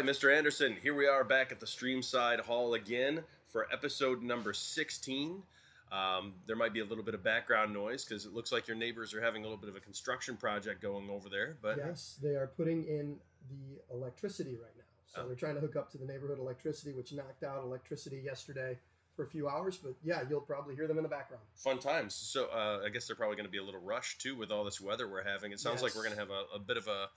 right, Mr. Anderson, here we are back at the Streamside Hall again for episode number 16. Um, there might be a little bit of background noise because it looks like your neighbors are having a little bit of a construction project going over there. But yes, they are putting in the electricity right now. So Oh. they're trying to hook up to the neighborhood electricity, which knocked out electricity yesterday for a few hours. But yeah, you'll probably hear them in the background. fun times. So uh, I guess they're probably going to be a little rushed too with all this weather we're having. It sounds like we're going to have a, a bit of a,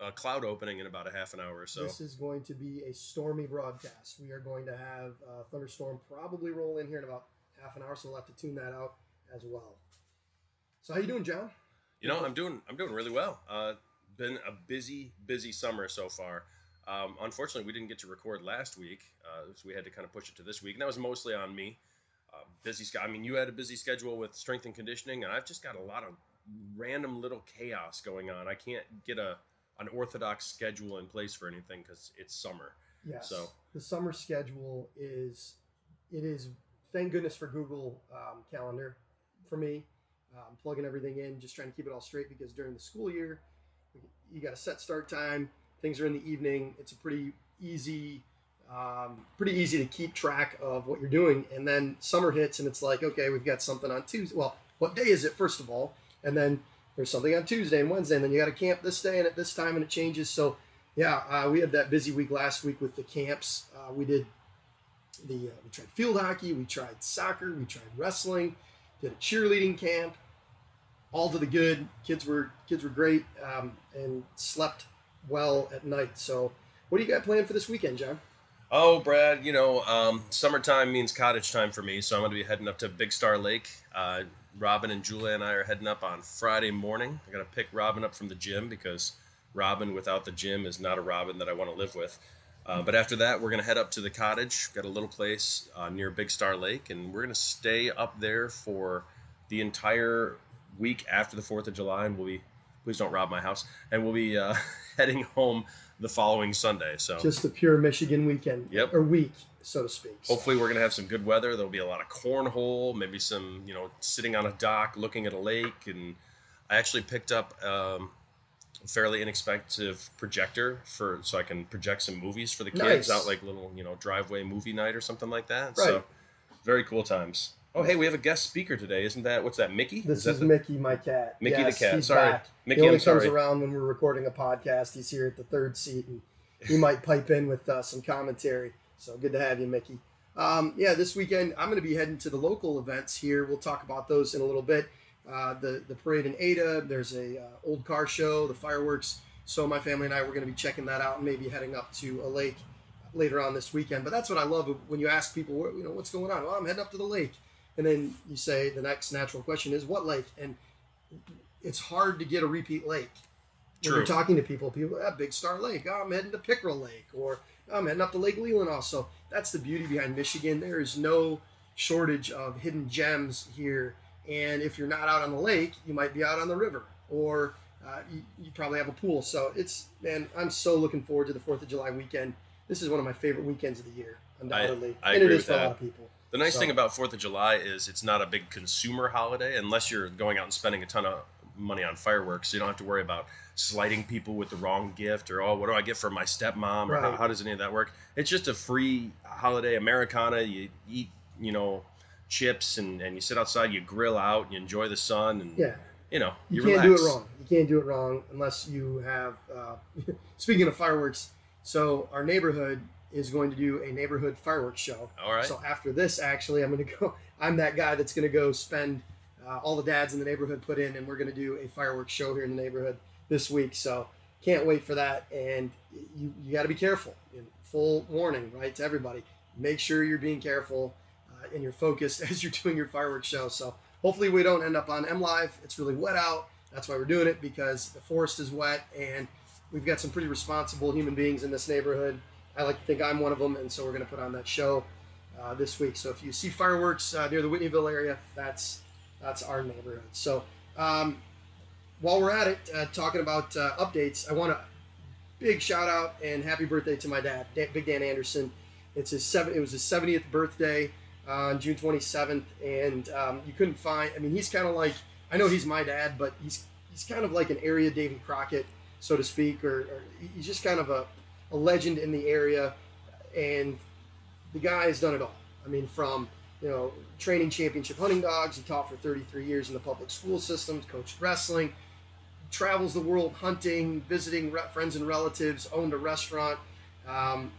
a cloud opening in about a half an hour or so. This is going to be a stormy broadcast. We are going to have a thunderstorm probably roll in here in about half an hour, so we'll have to tune that out as well. So how you doing, John? You know, I'm doing I'm doing really well. Uh, been a busy busy summer so far. Um, unfortunately, we didn't get to record last week, uh, so we had to kind of push it to this week, and that was mostly on me. Uh, busy. sch- I mean, you had a busy schedule with strength and conditioning, and I've just got a lot of random little chaos going on. I can't get a an orthodox schedule in place for anything because it's summer. Yes. So- the summer schedule is it is thank goodness for Google um, Calendar for me. Um, plugging everything in, just trying to keep it all straight because during the school year, you got a set start time. Things are in the evening. It's a pretty easy, um, pretty easy to keep track of what you're doing. And then summer hits, and it's like, okay, we've got something on Tuesday. Well, what day is it first of all? And then there's something on Tuesday and Wednesday, and then you got to camp this day and at this time, and it changes. So yeah, uh, we had that busy week last week with the camps. Uh, we did the uh, we tried field hockey, we tried soccer, we tried wrestling, did a cheerleading camp. All to the good. Kids were kids were great um, and slept well at night. So, what do you got planned for this weekend, John? Oh, Brad, you know, um, summertime means cottage time for me, so I'm going to be heading up to Big Star Lake. Uh, Robin and Julia and I are heading up on Friday morning. I got to pick Robin up from the gym because Robin without the gym is not a Robin that I want to live with. Uh, but after that, we're going to head up to the cottage. Got a little place uh, near Big Star Lake, and we're going to stay up there for the entire week after the 4th of July, and we'll be, please don't rob my house, and we'll be uh, heading home the following Sunday. So Just a pure Michigan weekend, Yep. or week, so to speak. So- Hopefully, we're gonna have some good weather. There'll be a lot of cornhole, maybe some, you know, sitting on a dock looking at a lake. And I actually picked up um, a fairly inexpensive projector for so I can project some movies for the kids Nice. out like little, you know, driveway movie night or something like that. Right. So very cool times. Oh, hey, we have a guest speaker today. Isn't that what's that? Mickey? This that is the- Mickey, my cat. Mickey the cat. Sorry. back. Mickey, he only I'm comes sorry. around when we're recording a podcast. He's here at the third seat, and he might pipe in with uh, some commentary. So good to have you, Mickey. Um, yeah, this weekend I'm going to be heading to the local events here. We'll talk about those in a little bit. Uh, the the parade in Ada. There's a uh, old car show, the fireworks. So my family and I we're going to be checking that out and maybe heading up to a lake later on this weekend. But that's what I love when you ask people, you know, what's going on? Well, I'm heading up to the lake, and then you say the next natural question is what lake? And it's hard to get a repeat lake. When True. you're talking to people, people, ah, Big Star Lake. Oh, I'm heading to Pickerel Lake, or "Oh, I'm heading up to Lake Leland. Also, that's the beauty behind Michigan. There is no shortage of hidden gems here. And if you're not out on the lake, you might be out on the river, or uh, you, you probably have a pool. So it's man, I'm so looking forward to the Fourth of July weekend. This is one of my favorite weekends of the year, undoubtedly, I and agree it is for a that. lot of people. The nice So- thing about Fourth of July is it's not a big consumer holiday unless you're going out and spending a ton of money on fireworks. You don't have to worry about slighting people with the wrong gift or oh, what do I get for my stepmom or how, how does any of that work? It's just a free holiday Americana. You eat, you know, chips and, and you sit outside, you grill out, you enjoy the sun, and Yeah. you know, You, you, can't relax. do it wrong. You can't do it wrong unless you have. Uh, speaking of fireworks, so our neighborhood is going to do a neighborhood fireworks show. All right. So after this, actually, I'm going to go. I'm that guy that's going to go spend uh, all the dads in the neighborhood put in, and we're going to do a fireworks show here in the neighborhood this week. So can't wait for that. And you you got to be careful. Full warning, right, to everybody. Make sure you're being careful uh, and you're focused as you're doing your fireworks show. So hopefully we don't end up on MLive. It's really wet out. That's why we're doing it because the forest is wet and we've got some pretty responsible human beings in this neighborhood. I like to think I'm one of them, and so we're going to put on that show uh, this week. So if you see fireworks uh, near the Whitneyville area, that's that's our neighborhood. So um, while we're at it, uh, talking about uh, updates, I want to big shout out and happy birthday to my dad, Dan, Big Dan Anderson. It's his seven. It was his 70th birthday uh, on June 27th, and um, you couldn't find. I mean, he's kind of like I know he's my dad, but he's he's kind of like an area Davy Crockett, so to speak, or, or he's just kind of a a legend in the area, and the guy has done it all. I mean, from you know training championship hunting dogs, he taught for 33 years in the public school systems, coached wrestling, travels the world hunting, visiting re- friends and relatives, owned a restaurant. Um,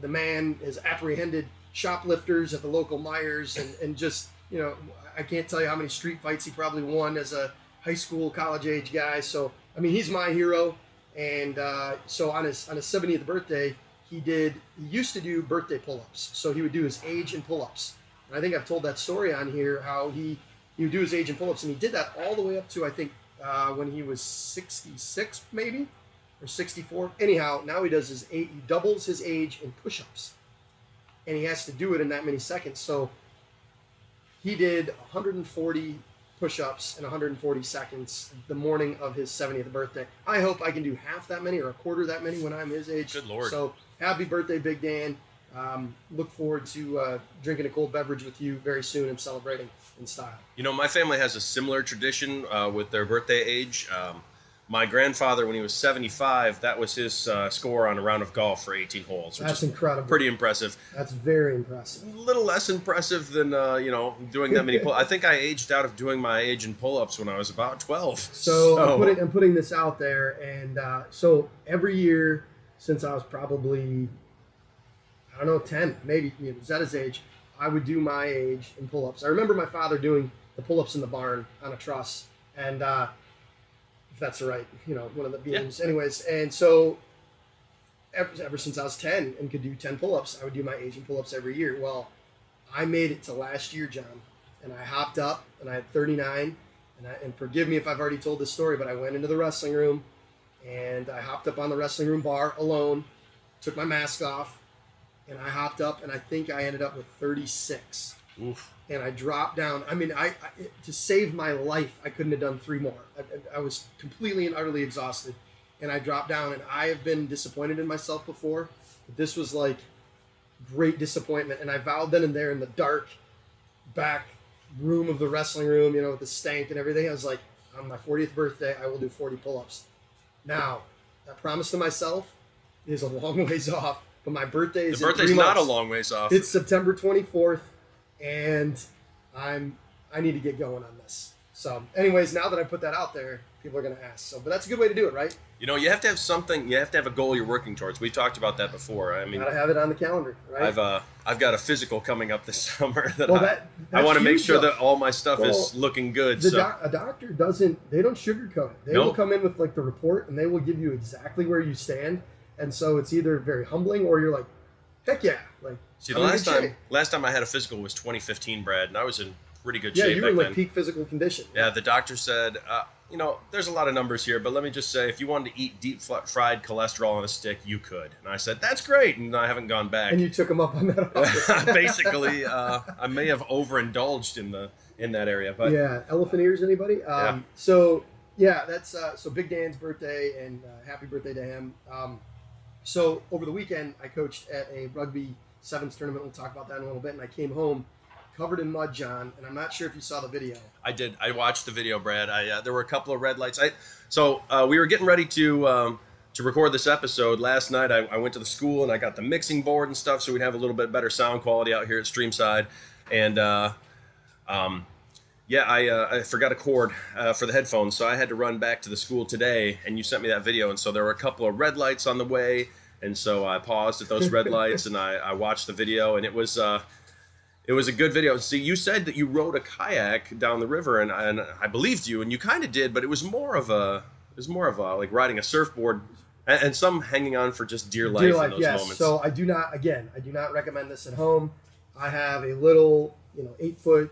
the man has apprehended shoplifters at the local Meijers, and, and just you know, I can't tell you how many street fights he probably won as a high school, college age guy. So I mean, he's my hero. And uh, so on his on his 70th birthday, he did. He used to do birthday pull-ups. So he would do his age and pull-ups. And I think I've told that story on here how he he would do his age and pull-ups, and he did that all the way up to I think uh, when he was 66 maybe or 64. Anyhow, now he does his eight. He doubles his age in push-ups, and he has to do it in that many seconds. So he did 140 push-ups in 140 seconds the morning of his 70th birthday. I hope I can do half that many or a quarter that many when I'm his age. Good lord. So happy birthday, Big Dan. Um, look forward to uh, drinking a cold beverage with you very soon and celebrating in style. You know, my family has a similar tradition uh, with their birthday age. Um, my grandfather, when he was 75, that was his uh, score on a round of golf for 18 holes, which That's incredible. pretty impressive. That's very impressive. A little less impressive than uh, you know doing that many pull. I think I aged out of doing my age in pull-ups when I was about 12. So, I'm, putting, I'm putting this out there, and uh, so every year since I was probably, I don't know, 10, maybe, you know, was at his age, I would do my age in pull ups. I remember my father doing the pull ups in the barn on a truss, and uh, if that's the right, you know, one of the beams. Anyways, and so ever, ever since I was 10 and could do 10 pull ups, I would do my age and pull ups every year. Well, I made it to last year, John, and I hopped up and I had 39. And, I, and forgive me if I've already told this story, but I went into the wrestling room and I hopped up on the wrestling room bar alone, took my mask off, and I hopped up, and I think I ended up with 36. Oof. And I dropped down. I mean, I, I to save my life, I couldn't have done three more. I, I- was completely and utterly exhausted, and I dropped down. And I have been disappointed in myself before, but this was like great disappointment. And I vowed then and there in the dark back room of the wrestling room, you know, with the stank and everything. I was like, on my 40th birthday, I will do 40 pull-ups. Now, that promise to myself is a long ways off, but my birthday The is in birthday's not a long ways off. It's September 24th, and I'm I need to get going on this. So, anyways, now that I put that out there, people are gonna ask. So, but that's a good way to do it, right? you know, you have to have something. You have to have a goal you're working towards. We've talked about that before. I mean, Gotta have it on the calendar, right? I've uh, I've got a physical coming up this summer that well, I, that, I want to make sure though. that all my stuff is looking good. the so doc, a doctor doesn't they don't sugarcoat it they No. will come in with like the report and they will give you exactly where you stand and so it's either very humbling or you're like heck yeah like see, the I'm last time shape. last time I had a physical was 2015, Brad, and I was in pretty good yeah shape you were in like then. peak physical condition Yeah, the doctor said, uh, you know, there's a lot of numbers here, but let me just say, if you wanted to eat deep fried cholesterol on a stick, you could. And I said, that's great, and I haven't gone back. and you took him up on that. Basically, uh, I may have overindulged in the in that area, but yeah elephant ears anybody um, Yeah. so yeah that's uh, so big dan's birthday and uh, happy birthday to him um, so over the weekend i coached at a rugby sevens tournament we'll talk about that in a little bit and i came home covered in mud john and i'm not sure if you saw the video I did. I watched the video, Brad. I uh, there were a couple of red lights. I so uh, we were getting ready to um, to record this episode last night. I, I went to the school and I got the mixing board and stuff, so we'd have a little bit better sound quality out here at Streamside. And uh, um, yeah, I, uh, I forgot a cord uh, for the headphones, so I had to run back to the school today. And you sent me that video, and so there were a couple of red lights on the way, and so I paused at those red lights and I, I watched the video, and it was. Uh, it was a good video. See, you said that you rode a kayak down the river, and I, and I believed you, and you kind of did, but it was more of a, it was more of a like riding a surfboard, and, and some hanging on for just dear life Dear in life, those yes. moments. So I do not, again, I do not recommend this at home. I have a little, you know, eight foot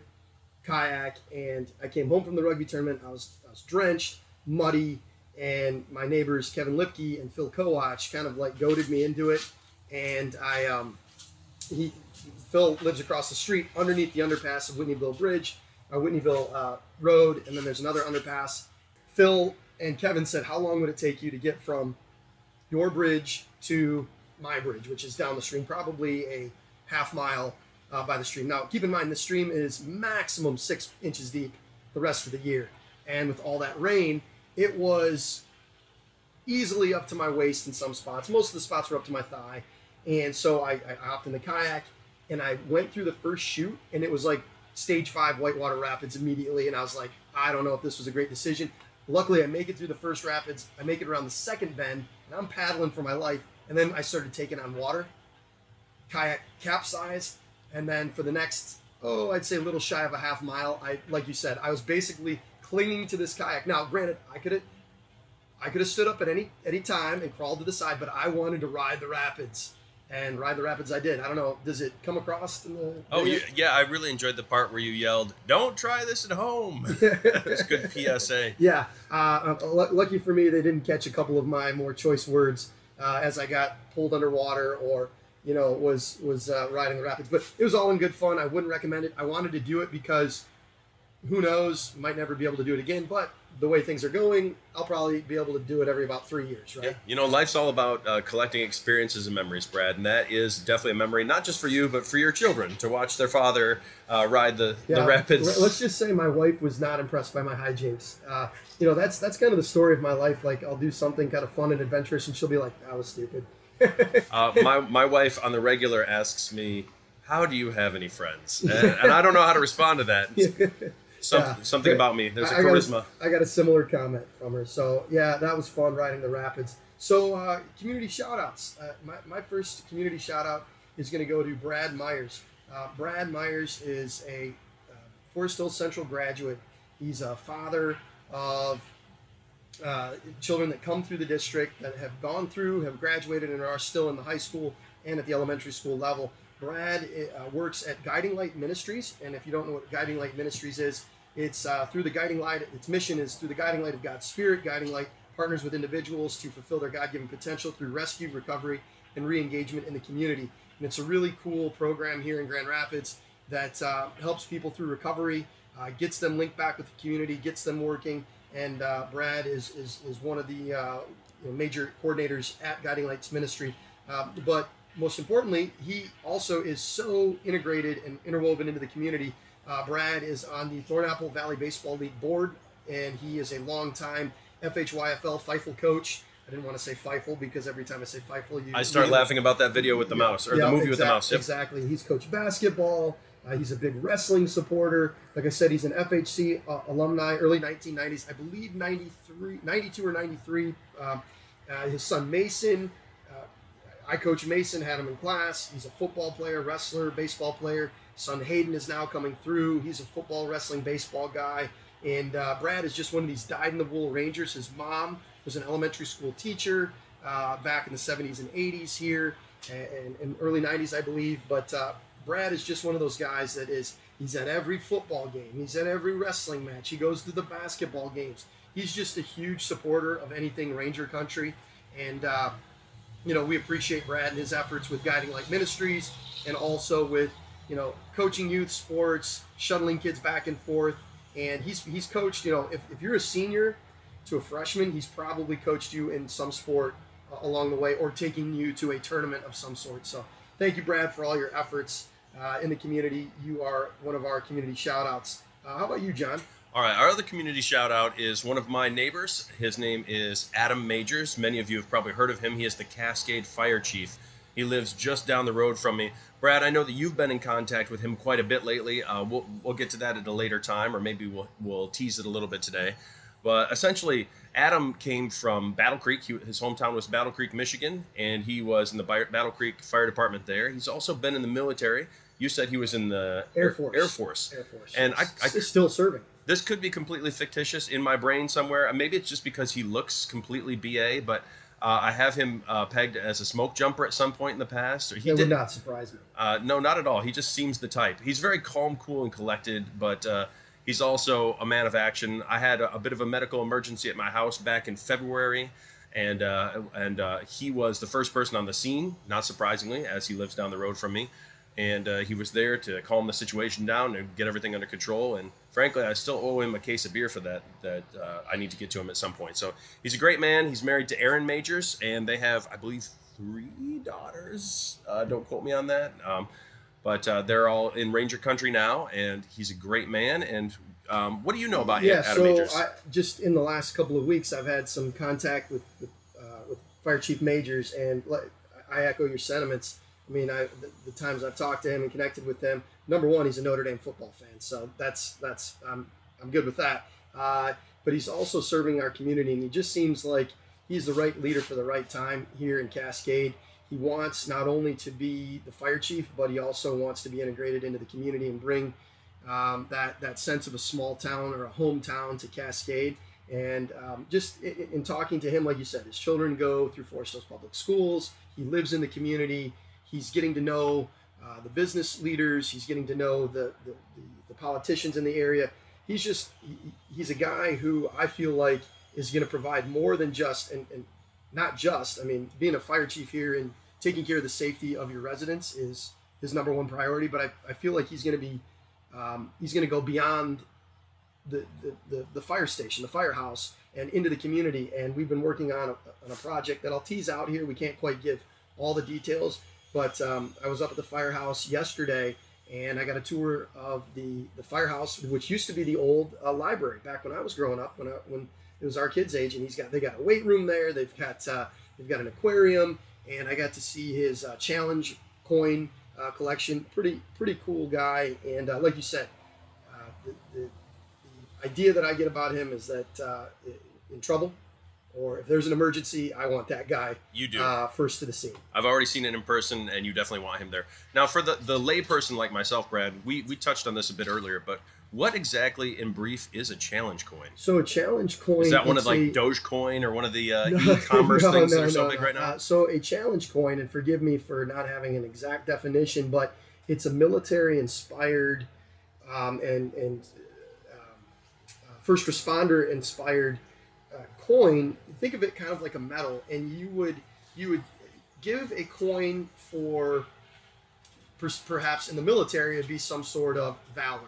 kayak, and I came home from the rugby tournament. I was, I was drenched, muddy, and my neighbors Kevin Lipke and Phil Kowach kind of like goaded me into it. And I, um, he, Phil lives across the street underneath the underpass of Whitneyville Bridge, uh, Whitneyville uh, Road, and then there's another underpass. Phil and Kevin said, "How long would it take you to get from your bridge to my bridge, which is down the stream, probably a half mile uh, by the stream. Now, keep in mind, the stream is maximum six inches deep the rest of the year. And with all that rain, it was easily up to my waist in some spots. Most of the spots were up to my thigh, and so I, I hopped in the kayak and I went through the first chute, and it was like stage five whitewater rapids immediately, and I was like, I don't know if this was a great decision. Luckily, I make it through the first rapids. I make it around the second bend, and I'm paddling for my life. And then I started taking on water. Kayak capsized, and then for the next, oh, I'd say a little shy of a half mile, I, like you said, I was basically clinging to this kayak. Now, granted, I could have, I could have stood up at any any time and crawled to the side, but I wanted to ride the rapids and ride the rapids I did. I don't know, does it come across in the? Oh yeah, yeah. I really enjoyed the part where you yelled, "Don't try this at home." It's good PSA. Yeah, uh, uh, lucky for me, they didn't catch a couple of my more choice words uh, as I got pulled underwater or you know was was uh, riding the rapids. But it was all in good fun. I wouldn't recommend it. I wanted to do it because who knows, might never be able to do it again. But the way things are going, I'll probably be able to do it every about three years, right? Yeah. You know, life's all about uh, collecting experiences and memories, Brad, and that is definitely a memory not just for you, but for your children to watch their father uh, ride the, yeah. the rapids. Let's just say my wife was not impressed by my hijinks. Uh, you know, that's that's kind of the story of my life. Like, I'll do something kind of fun and adventurous, and she'll be like, "That was stupid." Uh, my my wife on the regular asks me, "How do you have any friends?" And, and I don't know how to respond to that. Some, yeah. Something about me. There's a I charisma. Got a, I got a similar comment from her. So, yeah, that was fun riding the rapids. So, uh, community shout outs. Uh, my, my first community shout out is going to go to Brad Myers. Uh, Brad Myers is a uh, Forest Hill Central graduate. He's a father of uh, children that come through the district that have gone through, have graduated, and are still in the high school and at the elementary school level. Brad uh, works at Guiding Light Ministries, and if you don't know what Guiding Light Ministries is, it's uh, through the guiding light. Its mission is through the guiding light of God's Spirit. Guiding Light partners with individuals to fulfill their God-given potential through rescue, recovery, and re-engagement in the community. And it's a really cool program here in Grand Rapids that uh, helps people through recovery, uh, gets them linked back with the community, gets them working. And uh, Brad is, is is one of the uh, you know, major coordinators at Guiding Lights Ministry. Um, but most importantly, he also is so integrated and interwoven into the community. Uh, Brad is on the Thornapple Valley Baseball League board, and he is a longtime FHYFL Fifle coach. I didn't want to say Fifle because every time I say Fifle, you. I start you laughing about that video with the yeah, mouse or yeah, the movie with the mouse. Yep. Exactly. He's coached basketball. Uh, he's a big wrestling supporter. Like I said, he's an FHC uh, alumni, early 1990s. I believe 93, 92 or 93. Um, uh, his son Mason I coach Mason, had him in class. He's a football player, wrestler, baseball player. Son Hayden is now coming through. He's a football, wrestling, baseball guy. And uh, Brad is just one of these dyed in the wool Rangers. His mom was an elementary school teacher uh, back in the 70s and 80s here and, and early 90s, I believe. But uh, Brad is just one of those guys that is, he's at every football game, he's at every wrestling match, he goes to the basketball games. He's just a huge supporter of anything Ranger country. And, uh, you know, we appreciate Brad and his efforts with Guiding Light Ministries and also with, you know, coaching youth sports, shuttling kids back and forth. And he's, he's coached, you know, if, if you're a senior to a freshman, he's probably coached you in some sport uh, along the way or taking you to a tournament of some sort. So thank you, Brad, for all your efforts uh, in the community. You are one of our community shout outs. Uh, how about you, John? All right, our other community shout out is one of my neighbors. His name is Adam Majors. Many of you have probably heard of him. He is the Cascade Fire Chief. He lives just down the road from me. Brad, I know that you've been in contact with him quite a bit lately. Uh, we'll, we'll get to that at a later time, or maybe we'll, we'll tease it a little bit today. But essentially, Adam came from Battle Creek. He, his hometown was Battle Creek, Michigan, and he was in the Battle Creek Fire Department there. He's also been in the military. You said he was in the Air Force. Air Force. Air Force. And I, I still serving this could be completely fictitious in my brain somewhere. Maybe it's just because he looks completely BA, but uh, I have him uh, pegged as a smoke jumper at some point in the past. Or he that did, would not surprise me. Uh, no, not at all. He just seems the type. He's very calm, cool, and collected, but uh, he's also a man of action. I had a, a, bit of a medical emergency at my house back in February, and uh, and uh, he was the first person on the scene. Not surprisingly, as he lives down the road from me and uh, he was there to calm the situation down and get everything under control. And frankly, I still owe him a case of beer for that. That uh, I need to get to him at some point. So he's a great man. He's married to Erin Majors, and they have, I believe, three daughters. Uh, don't quote me on that. Um, but uh, they're all in Ranger Country now, and he's a great man. And um, what do you know about him? yeah, Adam so Majors? I, just in the last couple of weeks, I've had some contact with, with Fire Chief Majors, and I echo your sentiments. I mean, I, the, the, times I've talked to him and connected with him, number one, he's a Notre Dame football fan, so that's that's I'm I'm good with that. Uh, but he's also serving our community, and he just seems like he's the right leader for the right time here in Cascade. He wants not only to be the fire chief, but he also wants to be integrated into the community and bring um, that that sense of a small town or a hometown to Cascade. And um, just in, in, talking to him, like you said, his children go through Forest Hills Public Schools. He lives in the community. He's getting to know uh, the business leaders. He's getting to know the, the, the, the politicians in the area. He's just, he, he's a guy who I feel like is going to provide more than just, and, and not just, I mean, being a fire chief here and taking care of the safety of your residents is his number one priority. But I, I feel like he's going to be, um, he's going to go beyond the, the, the, the, fire station, the firehouse, and into the community. And we've been working on a, on a project that I'll tease out here. We can't quite give all the details, but um, I was up at the firehouse yesterday and I got a tour of the, the firehouse, which used to be the old uh, library back when I was growing up, when, I, when it was our kids' age. And he's got, they got a weight room there. They've got, uh, they've got an aquarium and I got to see his uh, challenge coin uh, collection. Pretty, pretty cool guy. And uh, like you said, the, the idea that I get about him is that uh, in trouble or if there's an emergency, I want that guy. You do uh, first to the scene. I've already seen it in person, and you definitely want him there. Now, for the the layperson like myself, Brad, we we touched on this a bit earlier, but what exactly, in brief, is a challenge coin? So a challenge coin is that one of like a, Dogecoin or one of the uh, no, e-commerce no, things no, that are so big right now? Uh, so a challenge coin, and forgive me for not having an exact definition, but it's a military inspired um, and and first responder inspired uh, coin, think of it kind of like a medal, and you would you would give a coin for perhaps in the military it'd be some sort of valor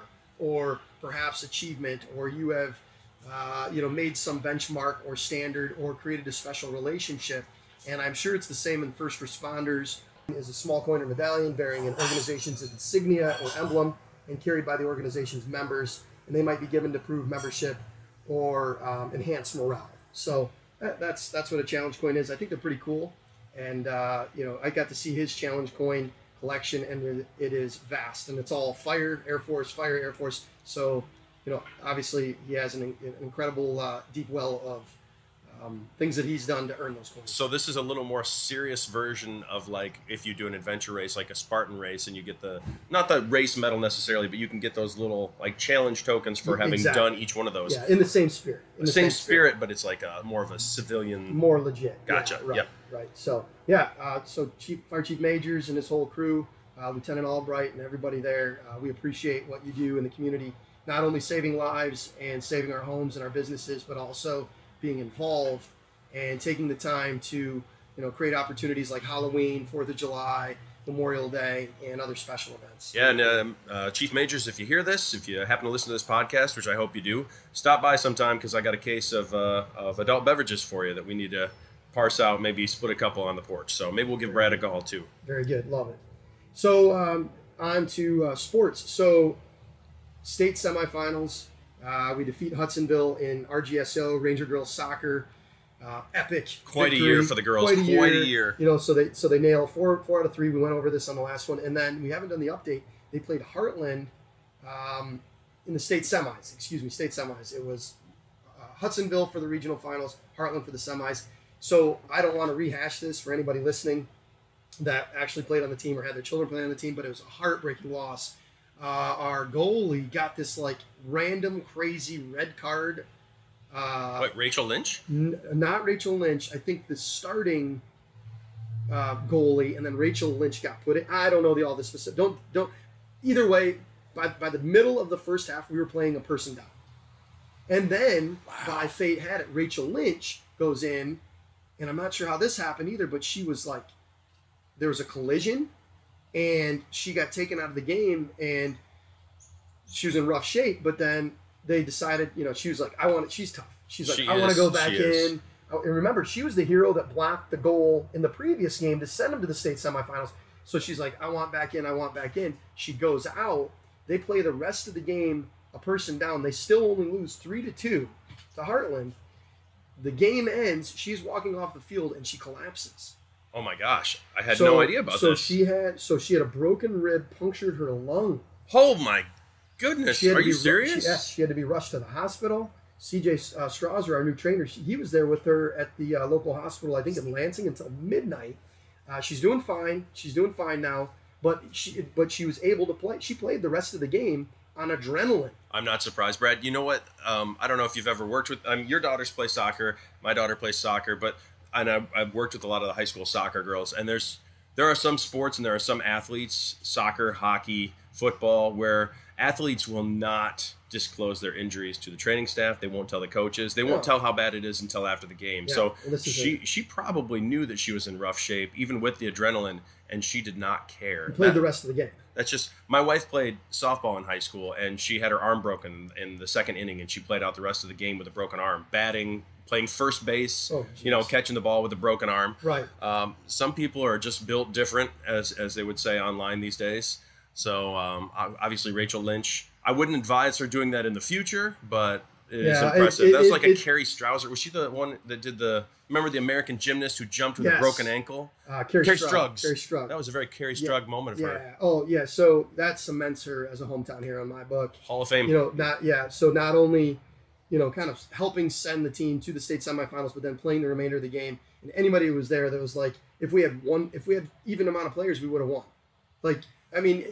or perhaps achievement or you have uh, you know made some benchmark or standard or created a special relationship and i'm sure it's the same in first responders is a small coin or medallion bearing an organization's insignia or emblem and carried by the organization's members and they might be given to prove membership or um, enhance morale. So that, that's that's what a challenge coin is. I think they're pretty cool, and uh, you know I got to see his challenge coin collection, and it is vast, and it's all fire, Air Force, fire, Air Force. So you know obviously he has an, an incredible uh, deep well of um, things that he's done to earn those coins. So this is a little more serious version of like if you do an adventure race, like a Spartan race, and you get the not the race medal necessarily, but you can get those little like challenge tokens for having exactly. done each one of those. Yeah, in the same spirit. In the, same, same spirit, spirit, but it's like a more of a civilian, more legit. Gotcha. Yeah, right. Yep. Right. So yeah, uh, so Chief Fire Chief Majors and his whole crew, uh, Lieutenant Albright and everybody there, uh, we appreciate what you do in the community. Not only saving lives and saving our homes and our businesses, but also being involved and taking the time to you know create opportunities like Halloween, Fourth of July, Memorial Day, and other special events. Yeah, and um, uh, Chief Majors, if you hear this, if you happen to listen to this podcast, which I hope you do, stop by sometime because I got a case of uh, of adult beverages for you that we need to parse out. Maybe split a couple on the porch. So maybe we'll give Brad a call too. Very good, love it. So um, on to uh, sports. So state semifinals. Uh, we defeat Hudsonville in RGSO Ranger Girls Soccer uh, epic. Quite victory. a year for the girls. Quite, a, Quite year. a, year. You know, so they so they nail four four out of three. We went over this on the last one, and then we haven't done the update. They played Heartland um, in the state semis. Excuse me, state semis. It was uh, Hudsonville for the regional finals, Heartland for the semis. So I don't want to rehash this for anybody listening that actually played on the team or had their children play on the team, but it was a heartbreaking loss. Uh, our goalie got this like random crazy red card uh, what Rachel Lynch? N- not Rachel Lynch. I think the starting uh, goalie, and then Rachel Lynch got put in. I don't know the all the specific. Don't don't. Either way, by by the middle of the first half, we were playing a person down, and then wow. by fate had it, Rachel Lynch goes in, and I'm not sure how this happened either, but she was like, there was a collision, and she got taken out of the game, and she was in rough shape, but then they decided, you know, she was like, I want it. She's tough. She's like, she I want to go back in. Oh, and remember, she was the hero that blocked the goal in the previous game to send them to the state semifinals. So she's like, I want back in. I want back in. She goes out. They play the rest of the game a person down. They still only lose three to two to Heartland. The game ends. She's walking off the field and she collapses. Oh my gosh, I had So- no idea about so this. So she had so she had a broken rib, punctured her lung. oh my goodness, are you serious? She, yes, she had to be rushed to the hospital. CJ uh, Strasser, our new trainer, she, he was there with her at the uh, local hospital, I think in Lansing, until midnight. Uh, she's doing fine. She's doing fine now. But she, but she was able to play. She played the rest of the game on adrenaline. I'm not surprised, Brad. You know what? Um, I don't know if you've ever worked with. Um, your daughters play soccer. My daughter plays soccer, but and I, I've worked with a lot of the high school soccer girls. And there's there are some sports and there are some athletes, soccer, hockey, football, where athletes will not disclose their injuries to the training staff. They won't tell the coaches. They won't tell how bad it is until after the game. Yeah, so she she probably knew that she was in rough shape, even with the adrenaline, and she did not care. Played That- the rest of the game. that's just my wife played softball in high school and she had her arm broken in the second inning and she played out the rest of the game with a broken arm batting playing first base Oh, you know catching the ball with a broken arm Right. um, some people are just built different as as they would say online these days so um, obviously rachel lynch i wouldn't advise her doing that in the future but it's Yeah, it- impressive it- it- like a carrie strouser was she the one that did the remember the american gymnast who jumped with a broken ankle Uh, Kerri, Kerri Strug. Struggs. Kerri Strug. that was a very kerri Yeah. strug moment of yeah. her Oh, yeah. So that cements her as a hometown hero in my book. hall of fame you know, not yeah. So not only, you know, kind of helping send the team to the state semifinals, but then playing the remainder of the game. And anybody who was there that was like, if we had one, if we had even amount of players, we would have won. Like, I mean,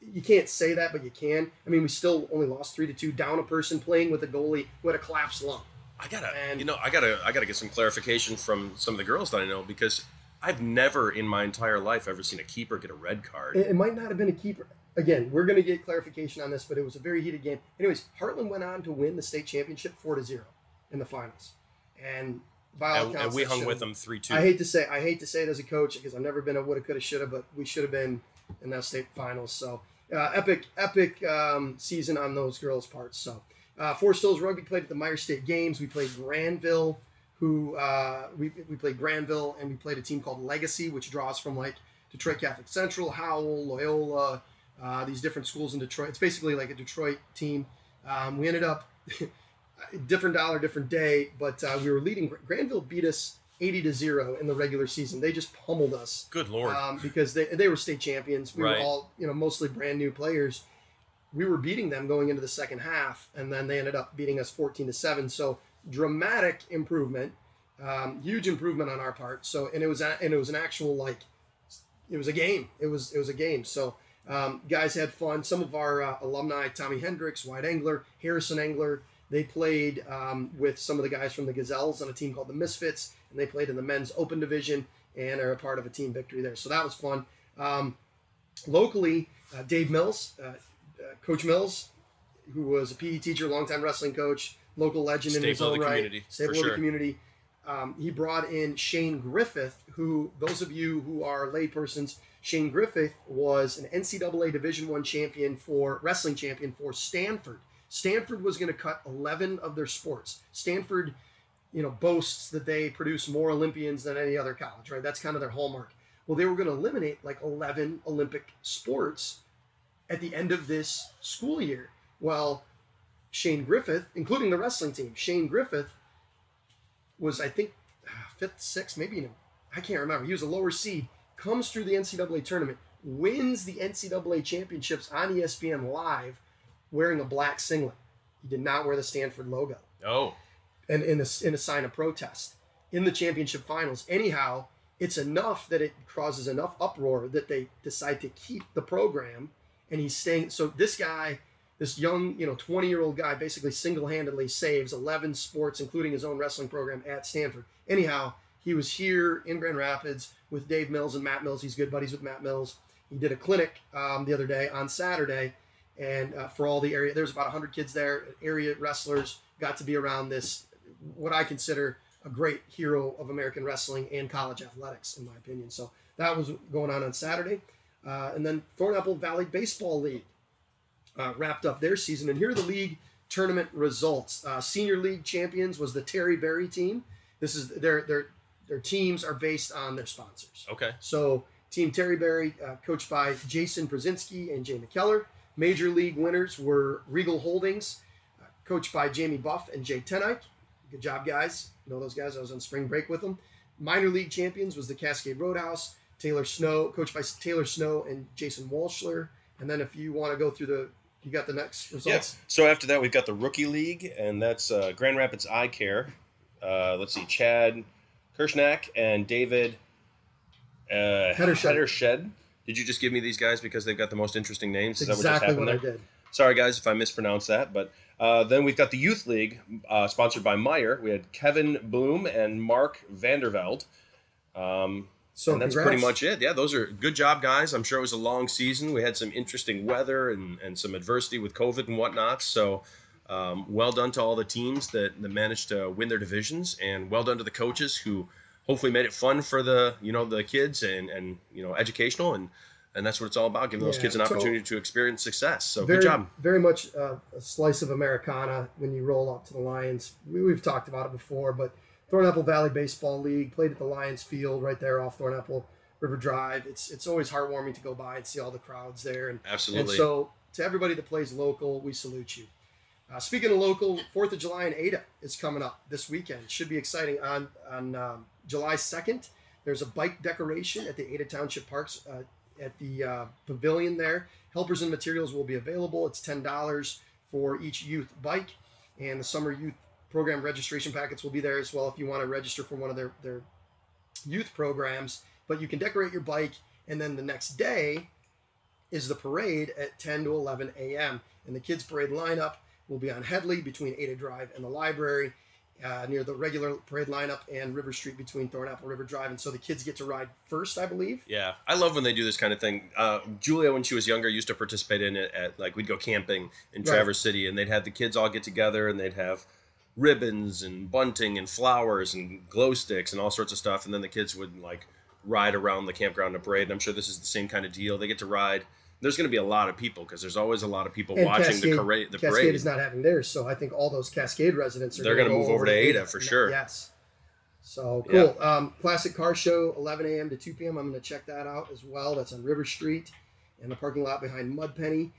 you can't say that, but you can. I mean, we still only lost three to two, down a person playing with a goalie who had a collapsed lung. I gotta, And- you know, I gotta, I gotta get some clarification from some of the girls that I know because I've never in my entire life ever seen a keeper get a red card. It, it might not have been a keeper. Again, we're going to get clarification on this, but it was a very heated game. Anyways, Heartland went on to win the state championship four to zero in the finals, and by all and, and we hung should've- with them three two. I hate to say I hate to say it as a coach because I've never been a woulda coulda shoulda, but we should have been in that state finals. So uh, epic epic um, season on those girls' parts. So uh, Forest Hills Rugby played at the Meijer State Games. We played Grandville, who uh, we we played Grandville, and we played a team called Legacy, which draws from like Detroit Catholic Central, Howell, Loyola, uh, these different schools in Detroit. It's basically like a Detroit team. Um, we ended up different dollar, different day, but uh, we were leading. Grandville beat us 80 to zero in the regular season. They just pummeled us Good lord. um, because they, they were state champions. We Right. were all you know mostly brand new players. We were beating them going into the second half, and then they ended up beating us 14 to seven. So dramatic improvement, um, huge improvement on our part. So and it was a, and it was an actual like it was a game. It was it was a game. So um, guys had fun. Some of our uh, alumni, Tommy Hendricks, White Angler, Harrison Angler, they played um, with some of the guys from the Gazelles on a team called the Misfits, and they played in the men's open division and are a part of a team victory there. So that was fun. Um, locally, uh, Dave Mills, uh, uh, Coach Mills, who was a PE teacher, longtime wrestling coach, local legend in his own the right, community, staple of the community. Um, he brought in Shane Griffith, who those of you who are laypersons, Shane Griffith was an NCAA Division One champion for wrestling champion for Stanford. Stanford was going to cut 11 of their sports. Stanford, you know, boasts that they produce more Olympians than any other college, right? That's kind of their hallmark. Well, they were going to eliminate like 11 Olympic sports at the end of this school year. Well, Shane Griffith, including the wrestling team, Shane Griffith was, I think, fifth, sixth, maybe I can't remember. He was a lower seed, comes through the NCAA tournament, wins the NCAA championships on ESPN Live wearing a black singlet. He did not wear the Stanford logo oh, and in a, in a sign of protest in the championship finals. Anyhow, it's enough that it causes enough uproar that they decide to keep the program, and he's staying. So this guy, this young, you know, 20 year old guy, basically single handedly saves 11 sports, including his own wrestling program at Stanford. Anyhow, he was here in Grand Rapids with Dave Mills and Matt Mills. He's good buddies with Matt Mills. He did a clinic um, the other day on Saturday, and uh, for all the area, there's about 100 kids there, area wrestlers got to be around this, what I consider a great hero of American wrestling and college athletics, in my opinion. So that was going on on Saturday. Uh, and then Thornapple Valley Baseball League uh, wrapped up their season. And here are the league tournament results. Uh, senior league champions was the Terryberry team. This is their their their teams are based on their sponsors. okay. So Team Terryberry, uh, coached by Jason Brzezinski and Jay McKellar. Major league winners were Regal Holdings, uh, coached by Jamie Buff and Jay Tenike. Good job, guys. You know those guys. I was on spring break with them. Minor league champions was the Cascade Roadhouse. Taylor Snow, coached by Taylor Snow and Jason Walshler. And then if you want to go through the, you got the next results. Yes. So after that, we've got the rookie league, and that's uh, Grand Rapids Eye Care. Uh, let's see, Chad Kirschnack and David uh, Hedershed. Hedershed. Did you just give me these guys because they've got the most interesting names? That's Is exactly what what just I happened there? did. Sorry, guys, if I mispronounced that. But uh, then we've got the Youth League, uh, sponsored by Meijer. We had Kevin Bloom and Mark Vanderveld. Um, So and that's congrats. pretty much it. Yeah, those are good job, guys. I'm sure it was a long season. We had some interesting weather and, and some adversity with COVID and whatnot. So, um, well done to all the teams that, that managed to win their divisions, and well done to the coaches who hopefully made it fun for the you know the kids and and you know educational and and that's what it's all about giving those kids an so- opportunity to experience success. So very, good job. Very much uh, a slice of Americana when you roll up to the Lions. We, we've talked about it before, but Thornapple Valley Baseball League played at the Lions Field right there off Thornapple River Drive. It's it's always heartwarming to go by and see all the crowds there. And, and so to everybody that plays local, we salute you. Uh, speaking of local, Fourth of July in Ada is coming up this weekend. Should be exciting. On on um, July second, there's a bike decoration at the Ada Township Parks uh, at the uh, pavilion there. Helpers and materials will be available. It's ten dollars for each youth bike, and the summer youth program registration packets will be there as well if you want to register for one of their their youth programs. But you can decorate your bike, and then the next day is the parade at 10 to 11 a.m. And the kids' parade lineup will be on Headley between Ada Drive and the library, uh, near the regular parade lineup, and River Street between Thornapple River Drive. And so the kids get to ride first, I believe. Yeah, I love when they do this kind of thing. Uh, Julia, when she was younger, used to participate in it at like we'd go camping in Right. Traverse City, and they'd have the kids all get together, and they'd have ribbons and bunting and flowers and glow sticks and all sorts of stuff, and then the kids would like ride around the campground and parade. And I'm sure this is the same kind of deal. They get to ride. There's going to be a lot of people because there's always a lot of people And watching Cascade, the parade. The Cascade parade. is not having theirs, so I think all those Cascade residents are They're going gonna move over to Ada for sure. Yes. So Yeah. cool. Um, Classic Car Show, 11 a.m. to 2 p.m. I'm going to check that out as well. That's on River Street in the parking lot behind Mud Penny.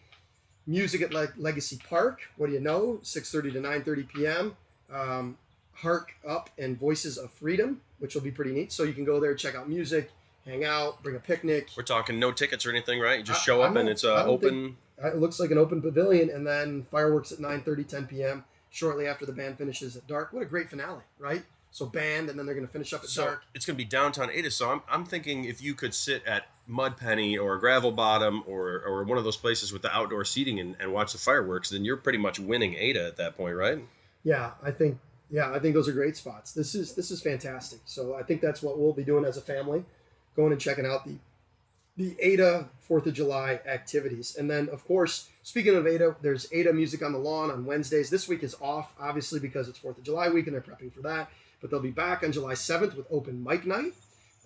Music at Le- Legacy Park. What do you know? 6:30 to 9:30 p.m. Um, Hark Up and Voices of Freedom, which will be pretty neat. So you can go there, check out music, hang out, bring a picnic. We're talking no tickets or anything, right? You just I- show up and it's uh, open. Uh, It looks like an open pavilion, and then fireworks at 9:30, 10 p.m. Shortly after the band finishes at dark. What a great finale, right? So band, and then they're going to finish up at So dark. it's going to be downtown Ada. So I'm, I'm thinking if you could sit at Mud Penny or Gravel Bottom or, or one of those places with the outdoor seating and, and watch the fireworks, then you're pretty much winning Ada at that point, right? Yeah, I think yeah, I think those are great spots. This is this is fantastic. So I think that's what we'll be doing as a family, going and checking out the the Ada Fourth of July activities, and then of course, speaking of Ada, there's Ada music on the lawn on Wednesdays. This week is off, obviously because it's Fourth of July week, and they're prepping for that. But they'll be back on July 7th with open mic night,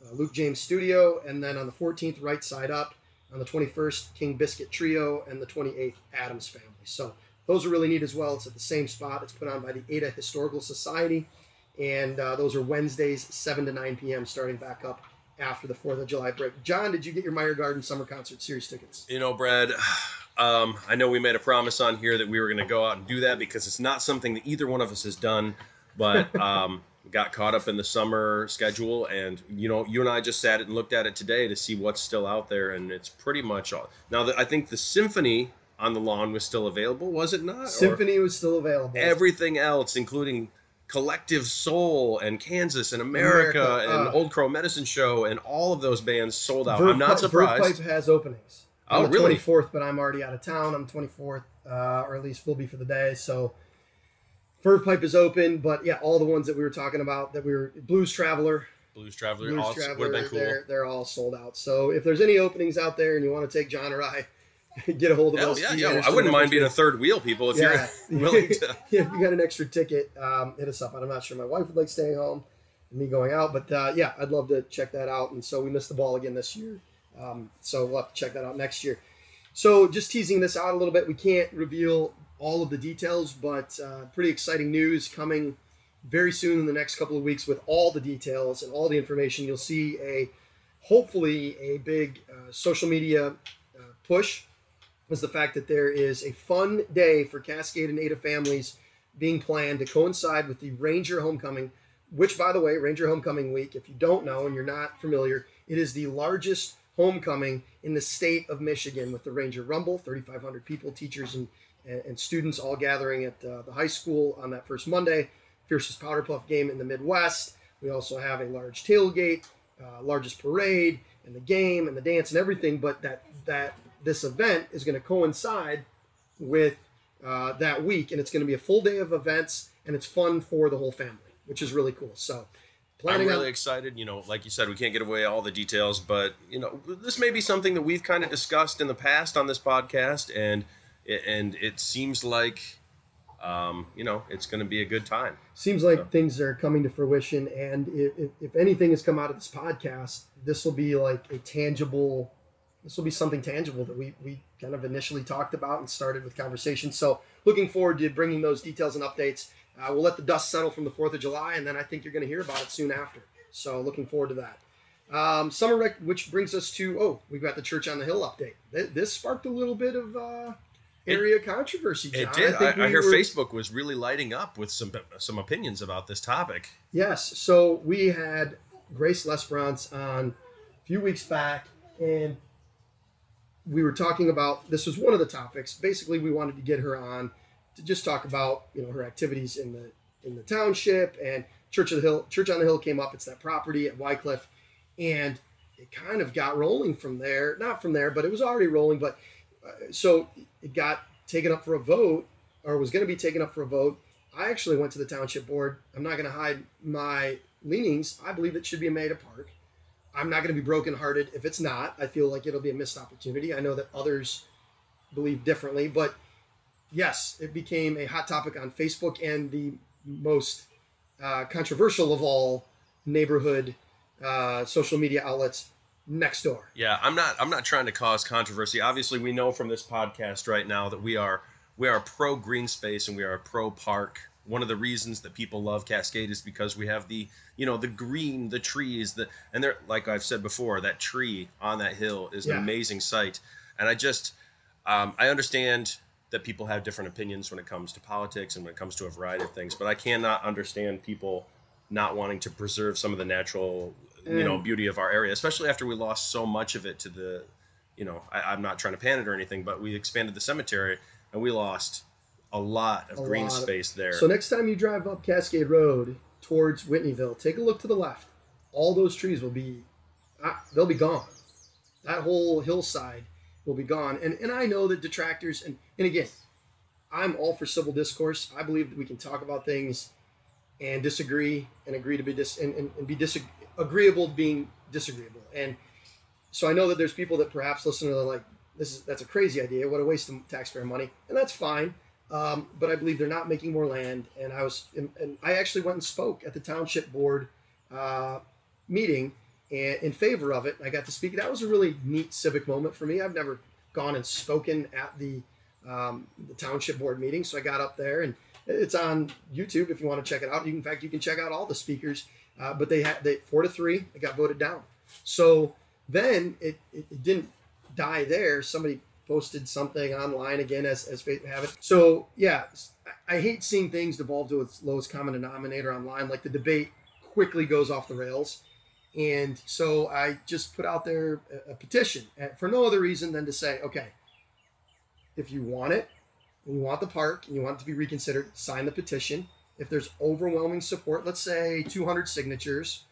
uh, Luke James Studio, and then on the 14th, Right Side Up. On the 21st, King Biscuit Trio, and the 28th, Adams Family. So those are really neat as well. It's at the same spot. It's put on by the Ada Historical Society, and uh, those are Wednesdays, 7 to 9 p.m. starting back up after the 4th of July break. John, did you get your Meijer Garden Summer Concert Series tickets? You know, Brad, um, I know we made a promise on here that we were going to go out and do that because it's not something that either one of us has done, but um, got caught up in the summer schedule. And, you know, you and I just sat and looked at it today to see what's still out there. And it's pretty much all. Now, I think the symphony on the lawn was still available, was it not? Or- Symphony was still available. everything else, including Collective Soul and Kansas and America, America, and uh. Old Crow Medicine Show and all of those bands sold out. Verve I'm not surprised. Verve Pipe has openings. Oh, on the really? 24th, but I'm already out of town. I'm 24th, uh, or at least will be for the day. So Verve Pipe is open, but yeah, all the ones that we were talking about that we were Blues Traveler, Blues Traveler, Blues all, would Traveler, have been cool. they're, they're all sold out. So if there's any openings out there and you want to take John or I, get a hold of Hell us. yeah, yeah. I wouldn't mind being a third wheel, people, if Yeah. you're willing to. if you got an extra ticket, um, hit us up. I'm not sure my wife would like staying home and me going out, but uh, yeah, I'd love to check that out. And so we missed the ball again this year. Um, so we'll have to check that out next year. So just teasing this out a little bit, we can't reveal all of the details, but uh, pretty exciting news coming very soon in the next couple of weeks with all the details and all the information. You'll see a hopefully a big uh, social media uh, push is the fact that there is a fun day for Cascade and Ada families being planned to coincide with the Ranger Homecoming, which, by the way, Ranger Homecoming Week, if you don't know and you're not familiar, it is the largest homecoming in the state of Michigan with the Ranger Rumble, 3,500 people, teachers and, and students all gathering at uh, the high school on that first Monday. Fiercest Powder Puff game in the Midwest. We also have a large tailgate, uh, largest parade, and the game and the dance and everything. But that that this event is going to coincide with uh, that week, and it's going to be a full day of events, and it's fun for the whole family, which is really cool. So. planning. I'm really on- excited. You know, like you said, we can't get away all the details, but you know, this may be something that we've kind of discussed in the past on this podcast, and and it seems like um, you know, it's going to be a good time. Seems like so. things are coming to fruition, and if, if anything has come out of this podcast, this will be like a tangible. This will be something tangible that we we kind of initially talked about and started with conversation. So looking forward to bringing those details and updates. Uh, we'll let the dust settle from the Fourth of July, and then I think you're going to hear about it soon after. So looking forward to that. Um, summer rec, which brings us to oh, we've got the Church on the Hill update. This sparked a little bit of uh, area it, controversy. John. It did. I, I, I hear were, Facebook was really lighting up with some some opinions about this topic. Yes. So we had Grace Lesperance on a few weeks back, and we were talking about this was one of the topics. Basically, we wanted to get her on to just talk about you know her activities in the in the township and Church of the Hill. Church on the Hill came up. It's that property at Wycliffe, and it kind of got rolling from there. Not from there, but it was already rolling. But uh, so it got taken up for a vote, or was going to be taken up for a vote. I actually went to the township board. I'm not going to hide my leanings. I believe it should be made a park. I'm not going to be brokenhearted if it's not. I feel like it'll be a missed opportunity. I know that others believe differently, but yes, it became a hot topic on Facebook and the most uh, controversial of all neighborhood uh, social media outlets next door. Yeah, I'm not I'm not trying to cause controversy. Obviously, we know from this podcast right now that we are we are pro green space and we are pro park. One of the reasons that people love Cascade is because we have the you know the green, the trees, the and they're like I've said before, that tree on that hill is yeah. an amazing sight. And I just um, I understand that people have different opinions when it comes to politics and when it comes to a variety of things, but I cannot understand people not wanting to preserve some of the natural you know beauty of our area, especially after we lost so much of it to the, you know, I, am not trying to pan it or anything, but we expanded the cemetery and we lost a lot of a green lot space there. So next time you drive up Cascade Road towards Whitneyville, take a look to the left. All those trees will be, ah, they'll be gone. That whole hillside will be gone. And and I know that detractors and and again, I'm all for civil discourse. I believe that we can talk about things and disagree and agree to be dis and, and, and be dis agreeable to being disagreeable. And so I know that there's people that perhaps listen to like, this is that's a crazy idea. What a waste of taxpayer money, and that's fine. Um, but I believe they're not making more land. And I was, and, and I actually went and spoke at the township board uh, meeting and in favor of it. I got to speak. That was a really neat civic moment for me. I've never gone and spoken at the um, the township board meeting, so I got up there and it's on YouTube if you want to check it out. You, in fact, you can check out all the speakers uh, but they had they four to three. It got voted down. So then it, it, it, didn't die there. Somebody posted something online again as as fate have it. So yeah, I hate seeing things devolve to its lowest common denominator online. Like the debate quickly goes off the rails. And so I just put out there a, petition uh, for no other reason than to say, okay, if you want it, and you want the park, and you want it to be reconsidered, sign the petition if there's overwhelming support, let's say 200 signatures,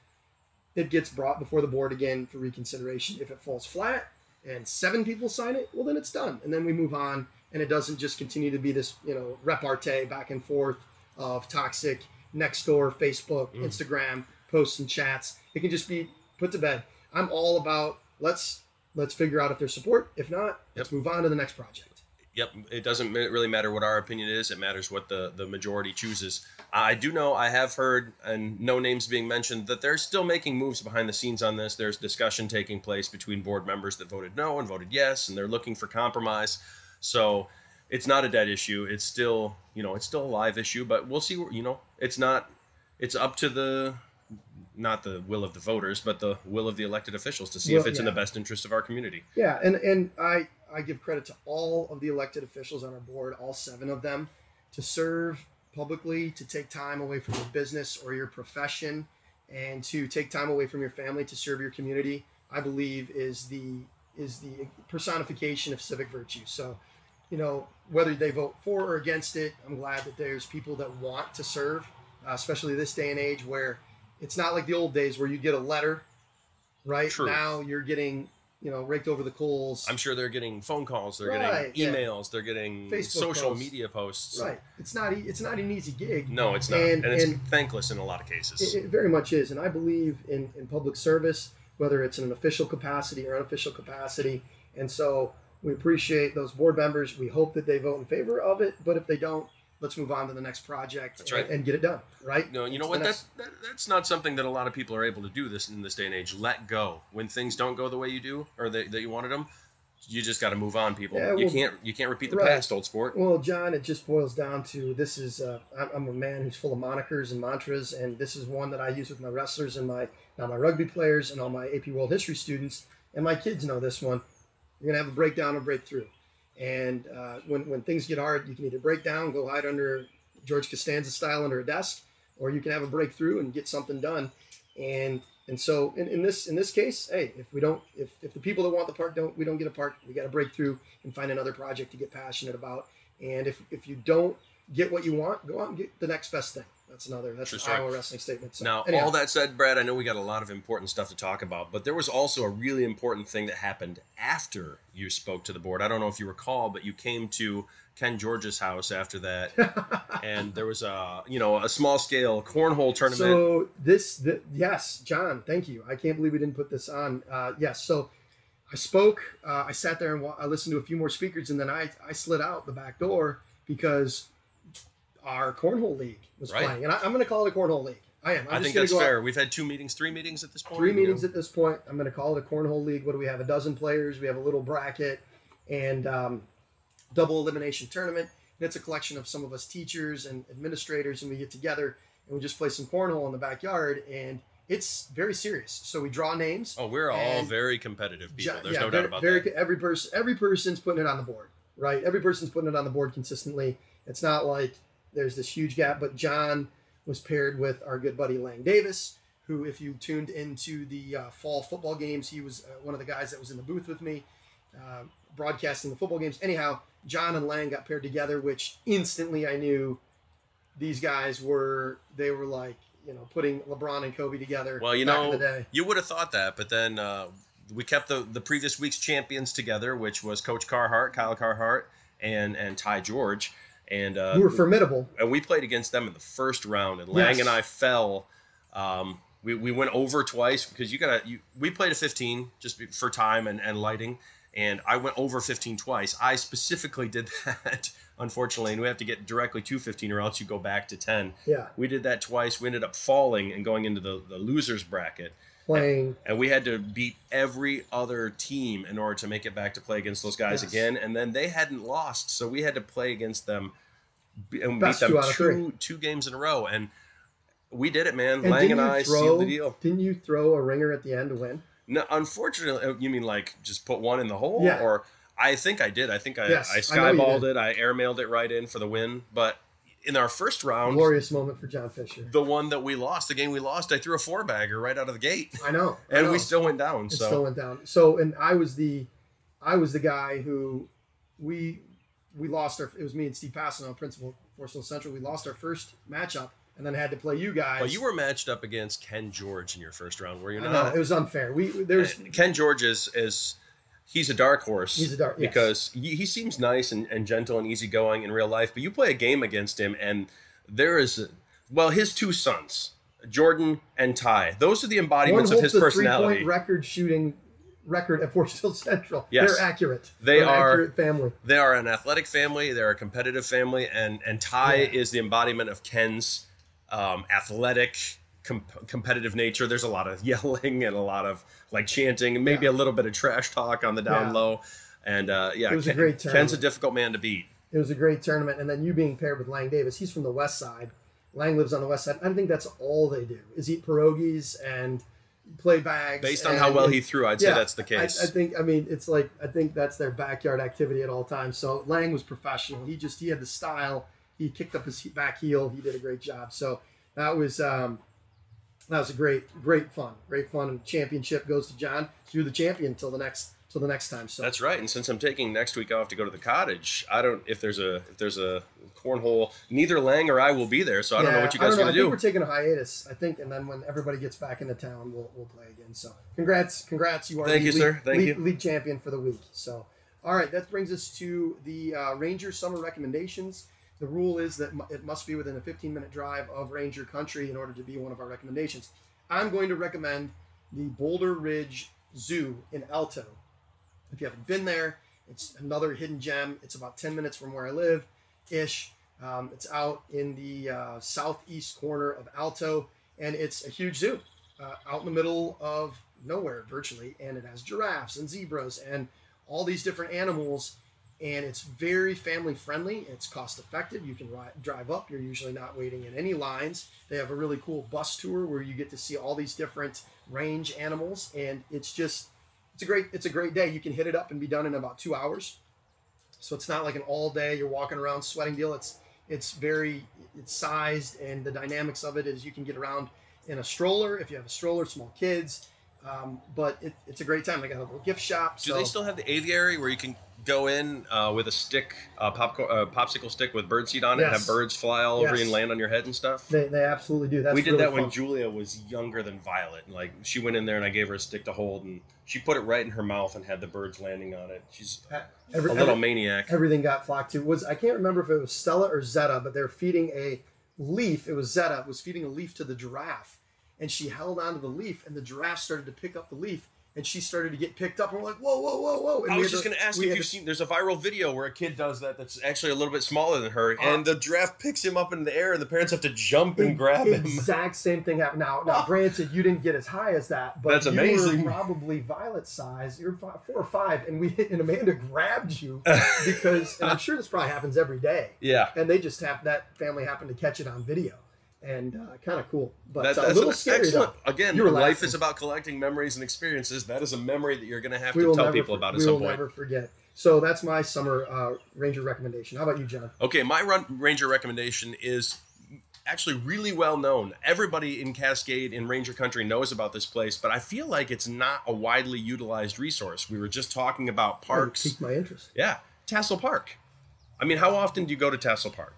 it gets brought before the board again for reconsideration. If it falls flat and seven people sign it, well, then it's done. And then we move on, and it doesn't just continue to be this, you know, repartee back and forth of toxic next door, Facebook, mm. Instagram posts and chats. It can just be put to bed. I'm all about let's let's figure out if there's support. If not, yep. let's move on to the next project. Yep, it doesn't really matter what our opinion is. It matters what the, the majority chooses. I do know, I have heard, and no names being mentioned, that they're still making moves behind the scenes on this. There's discussion taking place between board members that voted no and voted yes, and they're looking for compromise. So it's not a dead issue. It's still, you know, it's still a live issue, but we'll see. You know, it's not. It's up to the, not the will of the voters, but the will of the elected officials to see well, if it's yeah. in the best interest of our community. Yeah, and and I I give credit to all of the elected officials on our board, all seven of them, to serve publicly to take time away from your business or your profession and to take time away from your family to serve your community, I believe is the is the personification of civic virtue. So, you know, whether they vote for or against it, I'm glad that there's people that want to serve, uh, especially this day and age where it's not like the old days where you get a letter, right? True. Now you're getting, you know, raked over the coals. I'm sure they're getting phone calls, they're Right, getting yeah. emails, they're getting Facebook social posts. media posts. right. It's not. e- It's not an easy gig. No, it's not, And- and, it's and- thankless in a lot of cases. It, it very much is, and I believe in, in public service, whether it's in an official capacity or unofficial capacity. And so we appreciate those board members. We hope that they vote in favor of it, but if they don't, let's move on to the next project That's and, right. and get it done. Right? No, you know what? That's that, that's not something that a lot of people are able to do this in this day and age. Let go when things don't go the way you do or that, that you wanted them. You just got to move on, people. Yeah, you can't you can't repeat the right. past, old sport. Well, John, it just boils down to this is uh, I'm, I'm a man who's full of monikers and mantras, and this is one that I use with my wrestlers and my now my rugby players and all my AP World History students, and my kids know this one. You're gonna have a breakdown or breakthrough, and uh, when when things get hard, you can either break down, go hide under George Costanza style under a desk, or you can have a breakthrough and get something done, and and so in, in this in this case, hey, if we don't if, if the people that want the park don't we don't get a park, we got to break through and find another project to get passionate about. And if if you don't get what you want, go out and get the next best thing. That's another that's True an story. Iowa wrestling statement. So, Now, anyhow, all that said, Brad, I know we got a lot of important stuff to talk about, but there was also a really important thing that happened after you spoke to the board. I don't know if you recall, but you came to Ken George's house after that, and there was a you know a small scale cornhole tournament. So this, the, yes, John, thank you. I can't believe we didn't put this on. Uh, yes, so I spoke. Uh, I sat there and wa- I listened to a few more speakers, and then I I slid out the back door because our cornhole league was Right. playing, and I, I'm going to call it a cornhole league. I am. I'm I think that's go out- fair. We've had two meetings, three meetings at this point. Three you know. meetings at this point. I'm going to call it a cornhole league. What do we have? A dozen players. We have a little bracket and um, double elimination tournament. And it's a collection of some of us teachers and administrators, and we get together and we just play some cornhole in the backyard. And it's very serious. So we draw names. Oh, we're all very competitive people. There's yeah, no very, doubt about very, that. Every person, every person's putting it on the board, right? Every person's putting it on the board consistently. It's not like there's this huge gap. But John was paired with our good buddy Lang Davis, who, if you tuned into the uh, fall football games, he was uh, one of the guys that was in the booth with me, uh, broadcasting the football games. Anyhow, John and Lang got paired together, which instantly I knew these guys were. They were like, you know, putting LeBron and Kobe together. Well, you back know, in the day. You would have thought that, but then uh, we kept the the previous week's champions together, which was Coach Carhart, Kyle Carhart, and and Ty George, and uh, who were formidable. and we played against them in the first round, and Lang Yes. and I fell. Um, we, we went over twice because you gotta you, we played a 15 just for time and, and lighting and i went over 15 twice i specifically did that unfortunately and we have to get directly to 15 or else you go back to 10 Yeah, we did that twice we ended up falling and going into the, the losers bracket playing. and we had to beat every other team in order to make it back to play against those guys Yes. again and then they hadn't lost so we had to play against them and Best beat them two out of three. two two games in a row and we did it man And lang and i throw, sealed the deal Didn't you throw a ringer at the end to win? no unfortunately uh, you mean like just put one in the hole Yeah. or i think i did i think i, Yes, I I skyballed did. it i airmailed it right in for the win but in our first round Glorious moment for John Fisher. the one that we lost the game we lost i threw a four bagger right out of the gate I know. I and know. we still went down it so still went down. So, and I was the, I was the guy who, we, we lost our. It was me and Steve Passano, principal for Central. We lost our first matchup, and then had to play you guys. But you were matched up against Ken George in your first round, were you not? know, it was unfair. We there's Ken George is, is he's a dark horse. He's a dark- yes. because he, he seems nice and, and gentle and easygoing in real life. But you play a game against him, and there is well, his two sons, Jordan and Ty. Those are the embodiments of his the Three-point record shooting record at Forest Hills Central. Yes. They're accurate. They They're an are- accurate family. They are an athletic family. They're a competitive family, and and Ty Yeah. is the embodiment of Ken's um, athletic, com- competitive nature. There's a lot of yelling and a lot of like chanting, and maybe Yeah. a little bit of trash talk on the down Yeah. low. And uh, yeah, It was a Ken- great Ken's a tournament. difficult man to beat. It was a great tournament, and then you being paired with Lang Davis. He's from the west side. Lang lives on the west side. I think that's all they do is eat pierogies and play bags. Based on how well and- he threw, I'd yeah, say that's the I, case. I think. I mean, it's like I think that's their backyard activity at all times. So Lang was professional. He just he had the style he kicked up his back heel. He did a great job. So that was um, that was a great great fun, great fun. And championship goes to John. So you're the champion until the next till the next time. So That's right. And since I'm taking next week off to go to the cottage, I don't if there's a if there's a cornhole. Neither Lang or I will be there, so I don't know what you guys are don't gonna I think do. we're taking a hiatus. I think, and then when everybody gets back into town, we'll, we'll play again. So, congrats, congrats! You are Thank the you, league, sir. Thank league, you. league champion for the week. So, all right, that brings us to the uh, Ranger summer recommendations. The rule is that it must be within a 15 minute drive of Ranger country in order to be one of our recommendations. I'm going to recommend the Boulder Ridge Zoo in Alto. If you haven't been there, it's another hidden gem. It's about 10 minutes from where I live ish. Um, it's out in the uh, southeast corner of Alto, and it's a huge zoo uh, out in the middle of nowhere virtually. And it has giraffes and zebras and all these different animals. And it's very family friendly. It's cost effective. You can ri- drive up. You're usually not waiting in any lines. They have a really cool bus tour where you get to see all these different range animals, and it's just it's a great it's a great day. You can hit it up and be done in about two hours. So it's not like an all day you're walking around sweating deal. It's it's very it's sized and the dynamics of it is you can get around in a stroller if you have a stroller, small kids. Um, but it, it's a great time. They got a little gift shop. Do so they still have the aviary where you can go in uh, with a stick, uh, popcorn, uh, popsicle stick with birdseed on it, and have birds fly all over you and land on your head and stuff? They, they absolutely do. That's we did really that when. Julia was younger than Violet. Like she went in there and I gave her a stick to hold, and she put it right in her mouth and had the birds landing on it. She's Every- a little every- maniac. everything got flocked to was I can't remember if it was Stella or Zeta, but they're feeding a leaf. It was Zeta was feeding a leaf to the giraffe, and she held onto the leaf, and the giraffe started to pick up the leaf, and she started to get picked up, and we're like, whoa, whoa, whoa, whoa! And I was just going to ask if you've to- seen. There's a viral video where a kid does that. That's actually a little bit smaller than her, and uh, the giraffe picks him up in the air, and the parents have to jump and grab him. Exact same thing happened. Now, now, granted, you didn't get as high as that, but That's you amazing. were probably Violet size. You're fi- four or five, and we and Amanda grabbed you because, and I'm sure this probably happens every day. Yeah, and they just have that family happened to catch it on video, and uh, kind of cool, but that, uh, a little scary excellent. though. Again, life laughing. is about collecting memories and experiences. That is a memory that you're going to have We to tell people for- about at some point. we will never forget. So that's my summer uh, ranger recommendation. How about you, John? Okay, my run ranger recommendation is actually really well known. Everybody in Cascade in Ranger Country knows about this place, but I feel like it's not a widely utilized resource. We were just talking about parks. Piqued my interest. Yeah, Tassel Park. I mean, how often do you go to Tassel Park?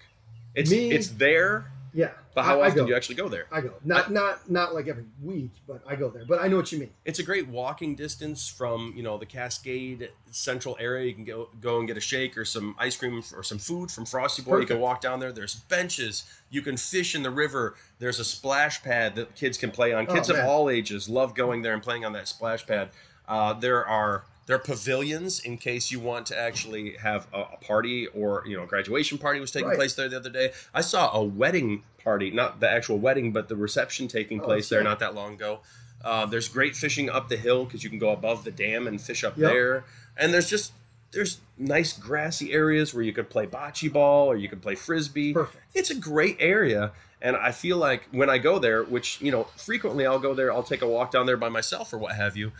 It's Me- it's there, Yeah, but how I, I often go. do you actually go there? I go. Not not not like every week, but I go there. But I know what you mean. It's a great walking distance from you know the Cascade Central area. You can go go and get a shake or some ice cream or some food from Frosty Boy. You can walk down there. There's benches. You can fish in the river. There's a splash pad that kids can play on. Oh, Kids of all ages love going there and playing on that splash pad. Uh, there are there are pavilions in case you want to actually have a, a party or you know a graduation party was taking Right. place there the other day. I saw a wedding party, not the actual wedding, but the reception taking Oh, place there not that long ago. Uh, there's great fishing up the hill because you can go above the dam and fish up Yep. there. And there's just there's nice grassy areas where you could play bocce ball or you could play frisbee. Perfect. It's a great area, and I feel like when I go there, which you know frequently I'll go there, I'll take a walk down there by myself or what have you.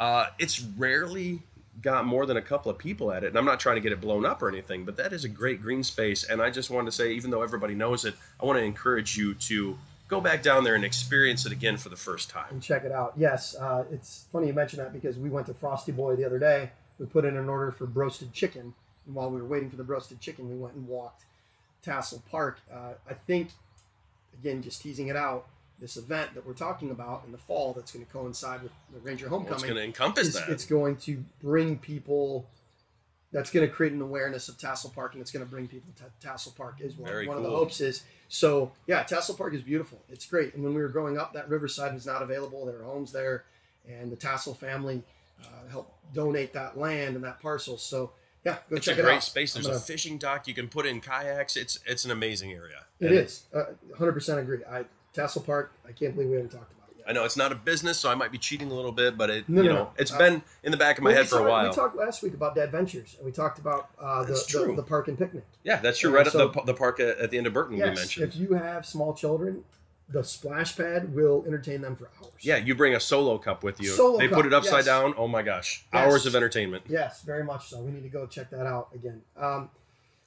Uh, it's rarely got more than a couple of people at it, and I'm not trying to get it blown up or anything, but that is a great green space. And I just wanted to say, even though everybody knows it, I want to encourage you to go back down there and experience it again for the first time. and check it out. Yes, uh, it's funny you mention that because we went to Frosty Boy the other day. We put in an order for broasted chicken, and while we were waiting for the broasted chicken, we went and walked Tassel Park. Uh, I think, again, just teasing it out, this event that we're talking about in the fall that's going to coincide with the Ranger Well, it's Homecoming. going to encompass that. it's going to bring people. That's going to create an awareness of Tassel Park, and it's going to bring people to Tassel Park. Is one, Very one of the hopes is. So yeah, Tassel Park is beautiful. It's great. And when we were growing up, that Riverside was not available. There were homes there, and the Tassel family uh, helped donate that land and that parcel. So yeah, go it's check a it great out. space. There's I'm a fishing dock. You can put in kayaks. It's it's an amazing area. It And is. Uh, 100% agree. I Tassel Park. I can't believe we haven't talked about it yet. I know it's not a business, so I might be cheating a little bit, but it No, you no, know no. it's Uh, been in the back of my Well, head for a while. We talked last week about Dad Ventures, and we talked about uh, the, the, the park and picnic. yeah, that's true. Right at the, the park at, at the end of Burton we mentioned. if you have small children, the splash pad will entertain them for hours. Yeah, you bring a solo cup with you. Solo they cup, put it upside yes. down. Oh my gosh, Yes. hours of entertainment. Yes, very much so. We need to go check that out again. Um,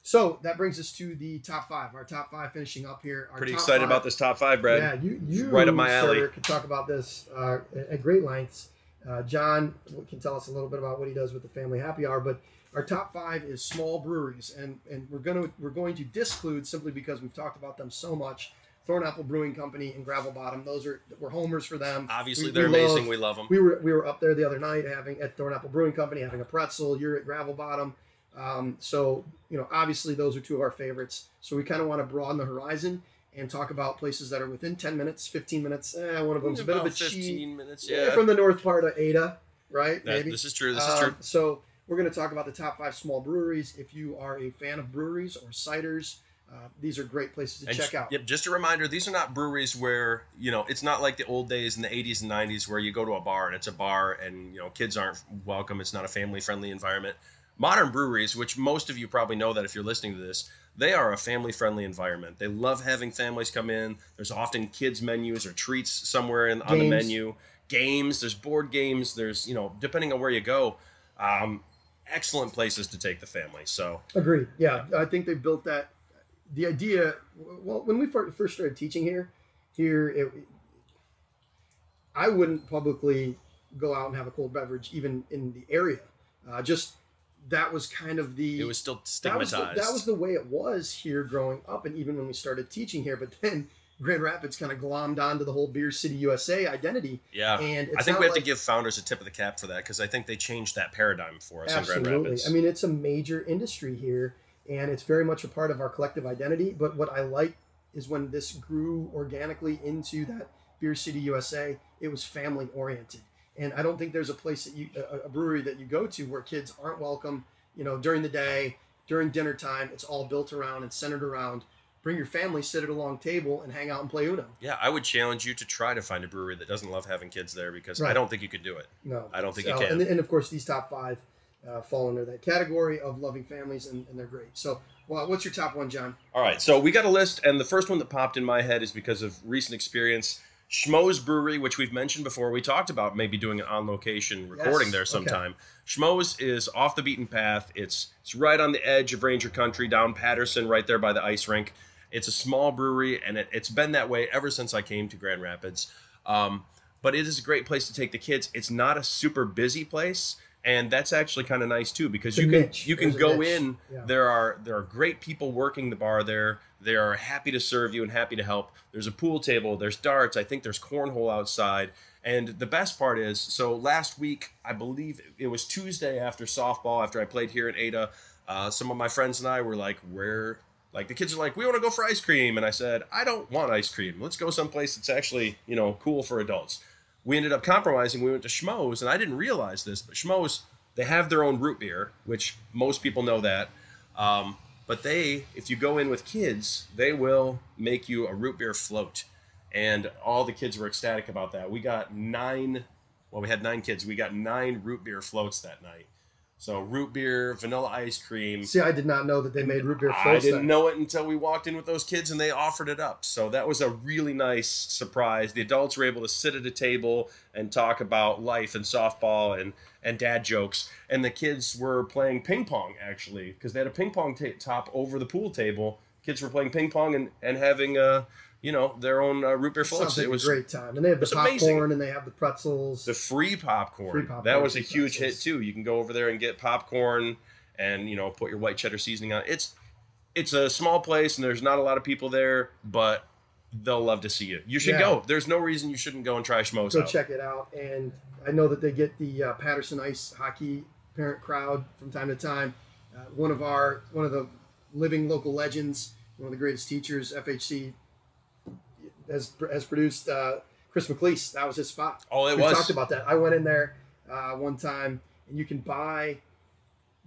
So that brings us to the top five. Our top five finishing up here. Our Pretty excited five- about this top five, Brad. Yeah, you, you Right up my sir, alley. Could talk about this uh, at great lengths. Uh, John can tell us a little bit about what he does with the Family Happy Hour, but our top five is small breweries, and and we're gonna we're going to disclude simply because we've talked about them so much. Thornapple Brewing Company and Gravel Bottom; those are we're homers for them. Obviously, We- they're we amazing. love- we love them. we were we were up there the other night having at Thornapple Brewing Company having a pretzel. You're at Gravel Bottom, um, so you know obviously those are two of our favorites. So we kind of want to broaden the horizon and talk about places that are within 10 minutes, 15 minutes. Eh, one of them's a bit of a About cheat. minutes. Yeah, Yeah. from the north part of Ada, right? That- Maybe. this is true. This is Um, true. So we're going to talk about the top five small breweries. If you are a fan of breweries or ciders, uh, these are great places to And check out. Yep, just a reminder, these are not breweries where, you know, it's not like the old days in the 80s and 90s where you go to a bar and it's a bar and, you know, kids aren't welcome. It's not a family friendly environment. Modern breweries, which most of you probably know that if you're listening to this, they are a family friendly environment. They love having families come in. There's often kids' menus or treats somewhere in, on the menu. Games, there's board games, there's, you know, depending on where you go, um, excellent places to take the family. So, Agreed. Yeah, I think they built that. The idea, well, when we first started teaching here, here, it, I wouldn't publicly go out and have a cold beverage even in the area. Uh, just that was kind of the it was still that was, stigmatized. the, that was the way it was here growing up, and even when we started teaching here. But then Grand Rapids kind of glommed onto the whole Beer City USA identity, yeah. and it's I think we have like, to give founders a tip of the cap for that because I think they changed that paradigm for us in Grand Rapids. I mean, it's a major industry here, and it's very much a part of our collective identity. But what I like is when this grew organically into that Beer City USA, it was family oriented. And I don't think there's a place that you, a, a brewery that you go to where kids aren't welcome, you know, during the day, during dinner time. It's all built around and centered around bring your family, sit at a long table, and hang out and play Uno. yeah, I would challenge you to try to find a brewery that doesn't love having kids there because I don't think you could do it. No, I don't think you So, can. And, and of course, these top five uh, fall under that category of loving families, and, and they're great. So, well, what's your top one, John? All right, so we got a list, and the first one that popped in my head is because of recent experience. Schmohz Brewery, which we've mentioned before, we talked about maybe doing an on location recording Yes, there okay. sometime. Schmohz is off the beaten path. It's it's right on the edge of Ranger Country, down Patterson, right there by the ice rink. It's a small brewery, and it, it's been that way ever since I came to Grand Rapids. Um, but it is a great place to take the kids. It's not a super busy place, and that's actually kind of nice too because It's you can niche. you can There's go in. Yeah. There are there are great people working the bar there. They are happy to serve you and happy to help. There's a pool table. There's darts. I think there's cornhole outside. And the best part is, so last week, I believe it was Tuesday after softball, after I played here at Ada, uh, some of my friends and I were like, where, like the kids are like, we want to go for ice cream. And I said, I don't want ice cream. Let's go someplace that's actually, you know, cool for adults. We ended up compromising. We went to Schmohz, and I didn't realize this, but Schmohz, they have their own root beer, which most people know that. Um, but they, if you go in with kids, they will make you a root beer float. And all the kids were ecstatic about that. We got nine, well, we had nine kids. We got nine root beer floats that night. So root beer, vanilla ice cream. See, I did not know that they made root beer I didn't then. know it until we walked in with those kids and they offered it up. So that was a really nice surprise. The adults were able to sit at a table and talk about life and softball and, and dad jokes. And the kids were playing ping pong actually because they had a ping pong ta- top over the pool table. Kids were playing ping pong and, and having uh, you know their own uh, root beer floats. Like it was a great time, and they have the popcorn amazing. and they have the pretzels. the free popcorn. Free popcorn That was a huge hit too. You can go over there and get popcorn and you know put your white cheddar seasoning on. it. It's it's a small place and there's not a lot of people there, but they'll love to see you. You should Yeah. go. There's no reason you shouldn't go and try Schmohz Go out. check it out, and I know that they get the uh, Patterson Ice Hockey parent crowd from time to time. Uh, one of our one of the living local legends, one of the greatest teachers, FHC has has produced uh, Chris McLeese. That was his spot. Oh, it we was. talked about that. I went in there uh, one time, and you can buy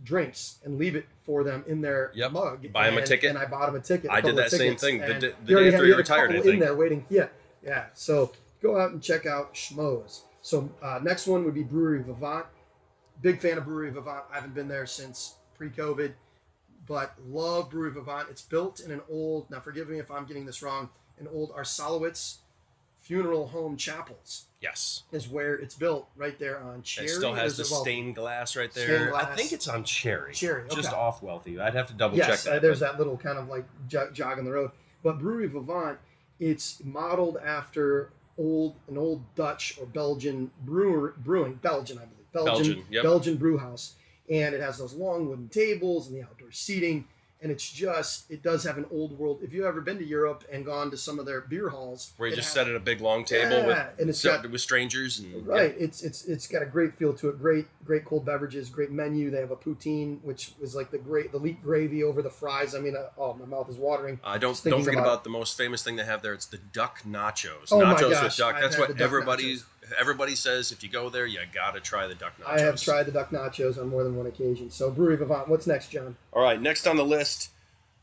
drinks and leave it for them in their Yep. mug. them a ticket. And I bought them a ticket. a I did that same thing the d- the day after you you had a retired, I couple in there waiting. Yeah, yeah. So go out and check out Schmohz. So uh, next one would be Brewery Vivant. Big fan of Brewery Vivant. I haven't been there since pre-COVID, but love Brewery Vivant. It's built in an old. Now forgive me if I'm getting this wrong. An old Arsalowitz Funeral Home Chapels Yes. is where it's built, right there on Cherry. It still has the Wealthy? stained glass right Stained there. I think it's on Cherry. Cherry, Just off Wealthy. I'd have to double yes, check that. uh, there's but- that little kind of like jog, jog on the road. But Brewery Vivant, it's modeled after old an old Dutch or Belgian brewer brewing Belgian, I believe Belgian Belgian, yep. Belgian brew house, and it has those long wooden tables and the outdoor seating. And it's just, it does have an old world. If you've ever been to Europe and gone to some of their beer halls, Where you just ha- sit at a big long table Yeah, with and it's so- got- with strangers and Right. It's it's it's got a great feel to it. Great great cold beverages. Great menu. They have a poutine, which is like the great the leek gravy over the fries. I mean, uh, oh, my mouth is watering. I don't don't forget about- about, the most famous thing they have there. It's the duck nachos. Oh my nachos gosh, with duck. That's what the duck everybody nachos. Everybody says. If you go there, you gotta try the duck nachos. I have tried the duck nachos on more than one occasion. So Brewery Vivant. What's next, John? All right, next on the list.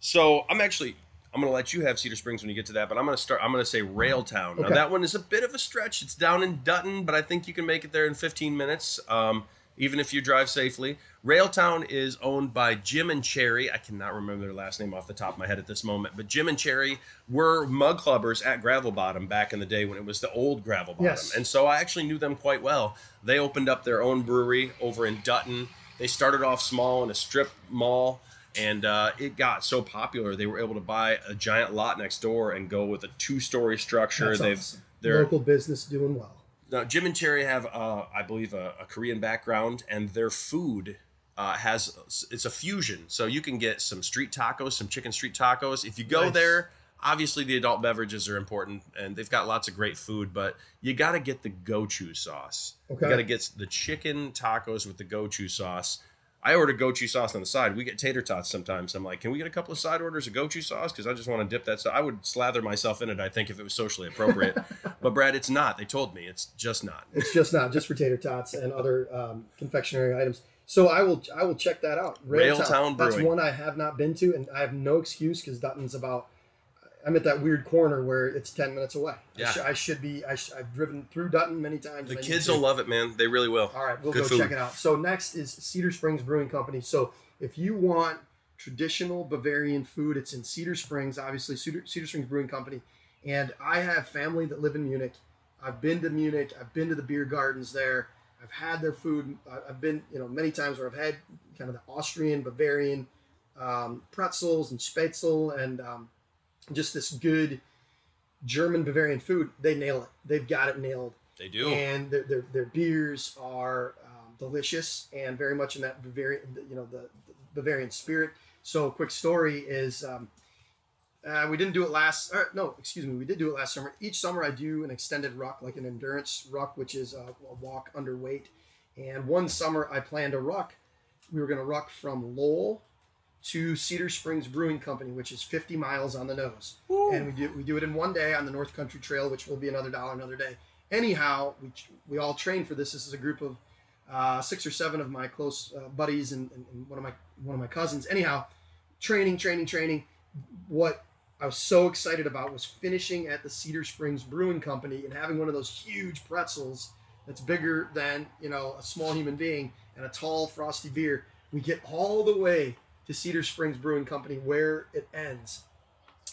So I'm actually I'm gonna let you have Cedar Springs when you get to that, but I'm gonna start. I'm gonna say Railtown. Now that one is a bit of a stretch. It's down in Dutton, but I think you can make it there in 15 minutes, um, even if you drive safely. Railtown is owned by Jim and Cherry. I cannot remember their last name off the top of my head at this moment, but Jim and Cherry were mug clubbers at Gravel Bottom back in the day when it was the old Gravel Bottom, Yes. and so I actually knew them quite well. They opened up their own brewery over in Dutton. They started off small in a strip mall and uh, it got so popular they were able to buy a giant lot next door and go with a two-story structure. That's They've awesome. they're local business doing well. Now Jim and Cherry have uh, I believe a, a Korean background and their food uh, has it's a fusion. So you can get some street tacos, some chicken street tacos. If you go Nice. there, obviously the adult beverages are important and they've got lots of great food, but you got to get the gochu sauce. Okay. You got to get the chicken tacos with the gochu sauce. I order gochu sauce on the side. We get tater tots sometimes. I'm like, can we get a couple of side orders of gochu sauce? Because I just want to dip that. So I would slather myself in it. I think if it was socially appropriate, but Brad, it's not. They told me it's just not. It's just not just for tater tots and other um, confectionery items. So I will I will check that out. Railtown That's Brewing. one I have not been to, and I have no excuse because Dutton's about. I'm at that weird corner where it's ten minutes away. Yeah. I, sh- I should be. I sh- I've driven through Dutton many times. The kids will love it, man. They really will. All right, we'll Good go food. check it out. So next is Cedar Springs Brewing Company. So if you want traditional Bavarian food, it's in Cedar Springs, obviously Cedar, Cedar Springs Brewing Company. And I have family that live in Munich. I've been to Munich. I've been to the beer gardens there. I've had their food. I've been, you know, many times where I've had kind of the Austrian, Bavarian um, pretzels and spätzle and um, just this good German Bavarian food. They nail it. They've got it nailed They do. and their, their, their beers are um, delicious and very much in that Bavarian, you know, the, the Bavarian spirit. So, quick story is um, uh, we didn't do it last. Or, no, excuse me, we did do it last summer. Each summer, I do an extended ruck, like an endurance ruck, which is a, a walk underweight. And one summer, I planned a ruck. We were going to ruck from Lowell to Cedar Springs Brewing Company, which is 50 miles on the nose and we do we do it in one day on the North Country Trail, which will be another dollar another day. Anyhow, we we all train for this. This is a group of uh, six or seven of my close uh, buddies and, and, and one of my one of my cousins. Anyhow, training, training, training. What I was so excited about was finishing at the Cedar Springs Brewing Company and having one of those huge pretzels that's bigger than you know a small human being and a tall frosty beer. We get all the way to Cedar Springs Brewing Company where it ends.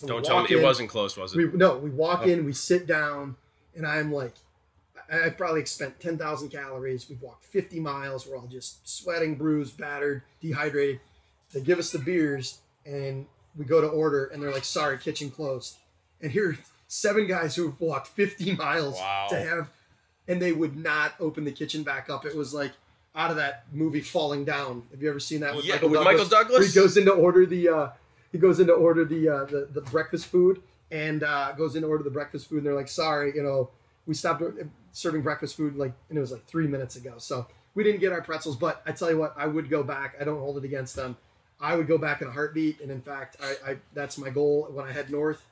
We Don't tell me walk it wasn't close, was it? we no, we walk Oh. in, we sit down, and I'm like, I, I've probably spent ten thousand calories. We've walked fifty miles. We're all just sweating, bruised, battered, dehydrated. They give us the beers, and we go to order, and they're like, "Sorry, kitchen closed." And here, are seven guys who have walked fifty miles Wow. to have, and they would not open the kitchen back up. It was like out of that movie Falling Down. Have you ever seen that with Yeah, Michael with Douglas? Michael Douglas? Where he goes in to order the uh, he goes in to order the uh, the, the breakfast food and uh, goes in to order the breakfast food and they're like sorry you know we stopped serving breakfast food like and it was like three minutes ago so we didn't get our pretzels but i tell you what i would go back i don't hold it against them i would go back in a heartbeat and in fact i, I that's my goal when i head north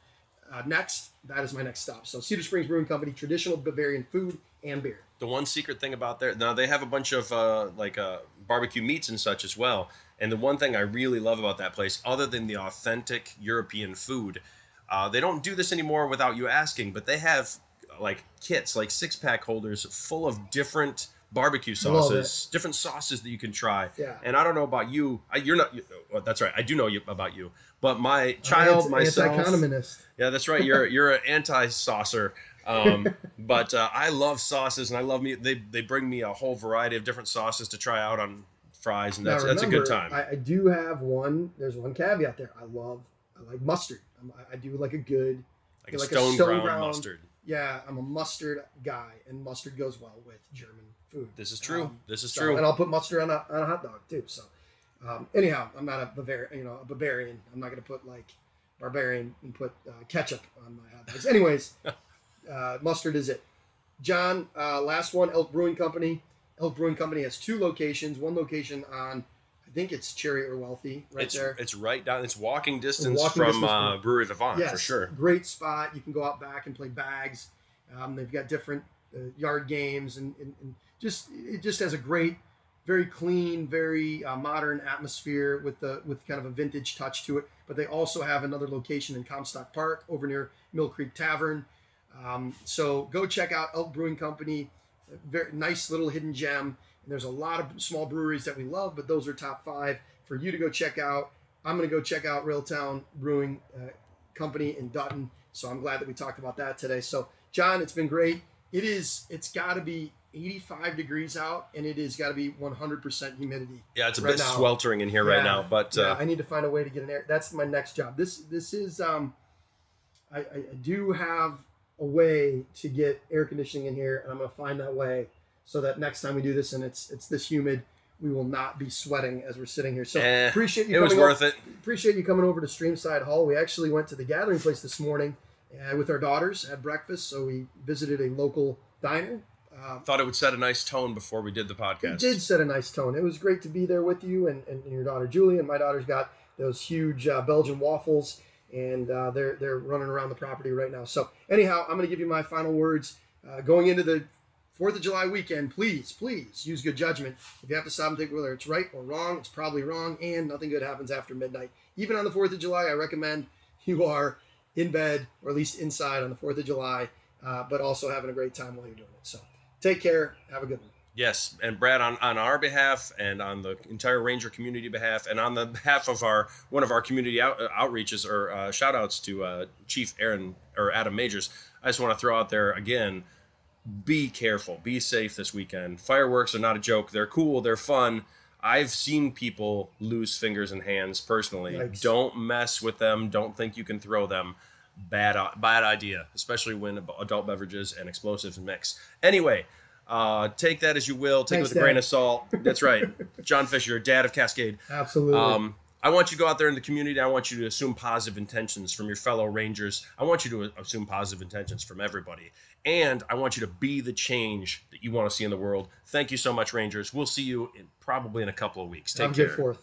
uh, next that is my next stop. So cedar springs brewing company traditional bavarian food and beer. The one secret thing about there now they have a bunch of uh, like uh, barbecue meats and such as well. And the one thing i really love about that place other than the authentic european food uh, they don't do this anymore without you asking but they have like kits like six pack holders full of different barbecue sauces different sauces that you can try yeah and i don't know about you I, you're not you, well, that's right i do know you, about you but my child Anti- myself anti-condiment yeah, that's right. You're you're an anti-saucer. Um, but uh, I love sauces, and I love me. They they bring me a whole variety of different sauces to try out on fries, and that's Now, that's a good time. I, I do have one. There's one caveat there. I love. I like mustard. I'm, I- I do like a good. like a like a stone, stone ground, ground- mustard. Yeah, I'm a mustard guy, and mustard goes well with German food. This is true. Um, this is So- true. And I'll put mustard on a, on a hot dog too. So, um, anyhow, I'm not a Bavarian, you know, a Bavarian. I'm not going to put like barbarian and put uh, ketchup on my hot dogs. Anyways, uh, mustard is it. John, uh, last one, Elk Brewing Company. Elk Brewing Company has two locations. One location on, I think it's Cherry or Wealthy, right it's there. it's right down. It's walking distance Walking from distance uh, Brewery Vivant yes, for sure. Great spot. You can go out back and play bags. Um, they've got different uh, yard games and, and, and just it just has a great, very clean, very uh, modern atmosphere with the with kind of a vintage touch to it. But they also have another location in Comstock Park over near Mill Creek Tavern. Um, so go check out Elk Brewing Company. Very nice little hidden gem. And there's a lot of small breweries that we love, but those are top five for you to go check out. I'm going to go check out Railtown Brewing uh, Company in Dutton. So I'm glad that we talked about that today. So John, it's been great. It is. It's got to be 85 degrees out, and it has got to be 100% humidity. Yeah, it's a right bit now. sweltering in here right now, but Yeah, uh, I need to find a way to get an air. That's my next job. This this is um, I, I do have a way to get air conditioning in here, and I'm gonna find that way so that next time we do this and it's it's this humid, we will not be sweating as we're sitting here. So Eh, appreciate you. it was coming worth it. appreciate you coming over to Streamside Hall. We actually went to the gathering place this morning uh, with our daughters, had breakfast. So we visited a local diner. Uh, Thought it would set a nice tone before we did the podcast. it did set a nice tone. It was great to be there with you and, and your daughter Julie. And my daughter's got those huge uh, Belgian waffles, and uh, they're they're running around the property right now. So anyhow, I'm going to give you my final words uh, going into the Fourth of July weekend. Please, please use good judgment. If you have to stop and think whether it's right or wrong, it's probably wrong, and nothing good happens after midnight. Even on the Fourth of July, I recommend you are in bed or at least inside on the Fourth of July, uh, but also having a great time while you're doing it. So take care. Have a good one. Yes, and Brad, on, on our behalf and on the entire Ranger community behalf, and on the behalf of our one of our community out, uh, outreaches or uh, shout outs to uh, Chief Aaron or Adam Majors, I just want to throw out there again: be careful, be safe this weekend. Fireworks are not a joke; they're cool, they're fun. I've seen people lose fingers and hands personally. Yikes. Don't mess with them. Don't think you can throw them. Bad, bad idea, especially when adult beverages and explosives mix. Anyway, uh, take that as you will. Take Thanks, it with a grain of salt. That's right. John Fisher, dad of Cascade. Absolutely. Um, I want you to go out there in the community. I want you to assume positive intentions from your fellow Rangers. I want you to assume positive intentions from everybody. And I want you to be the change that you want to see in the world. Thank you so much, Rangers. We'll see you in, probably in a couple of weeks. Take Have care.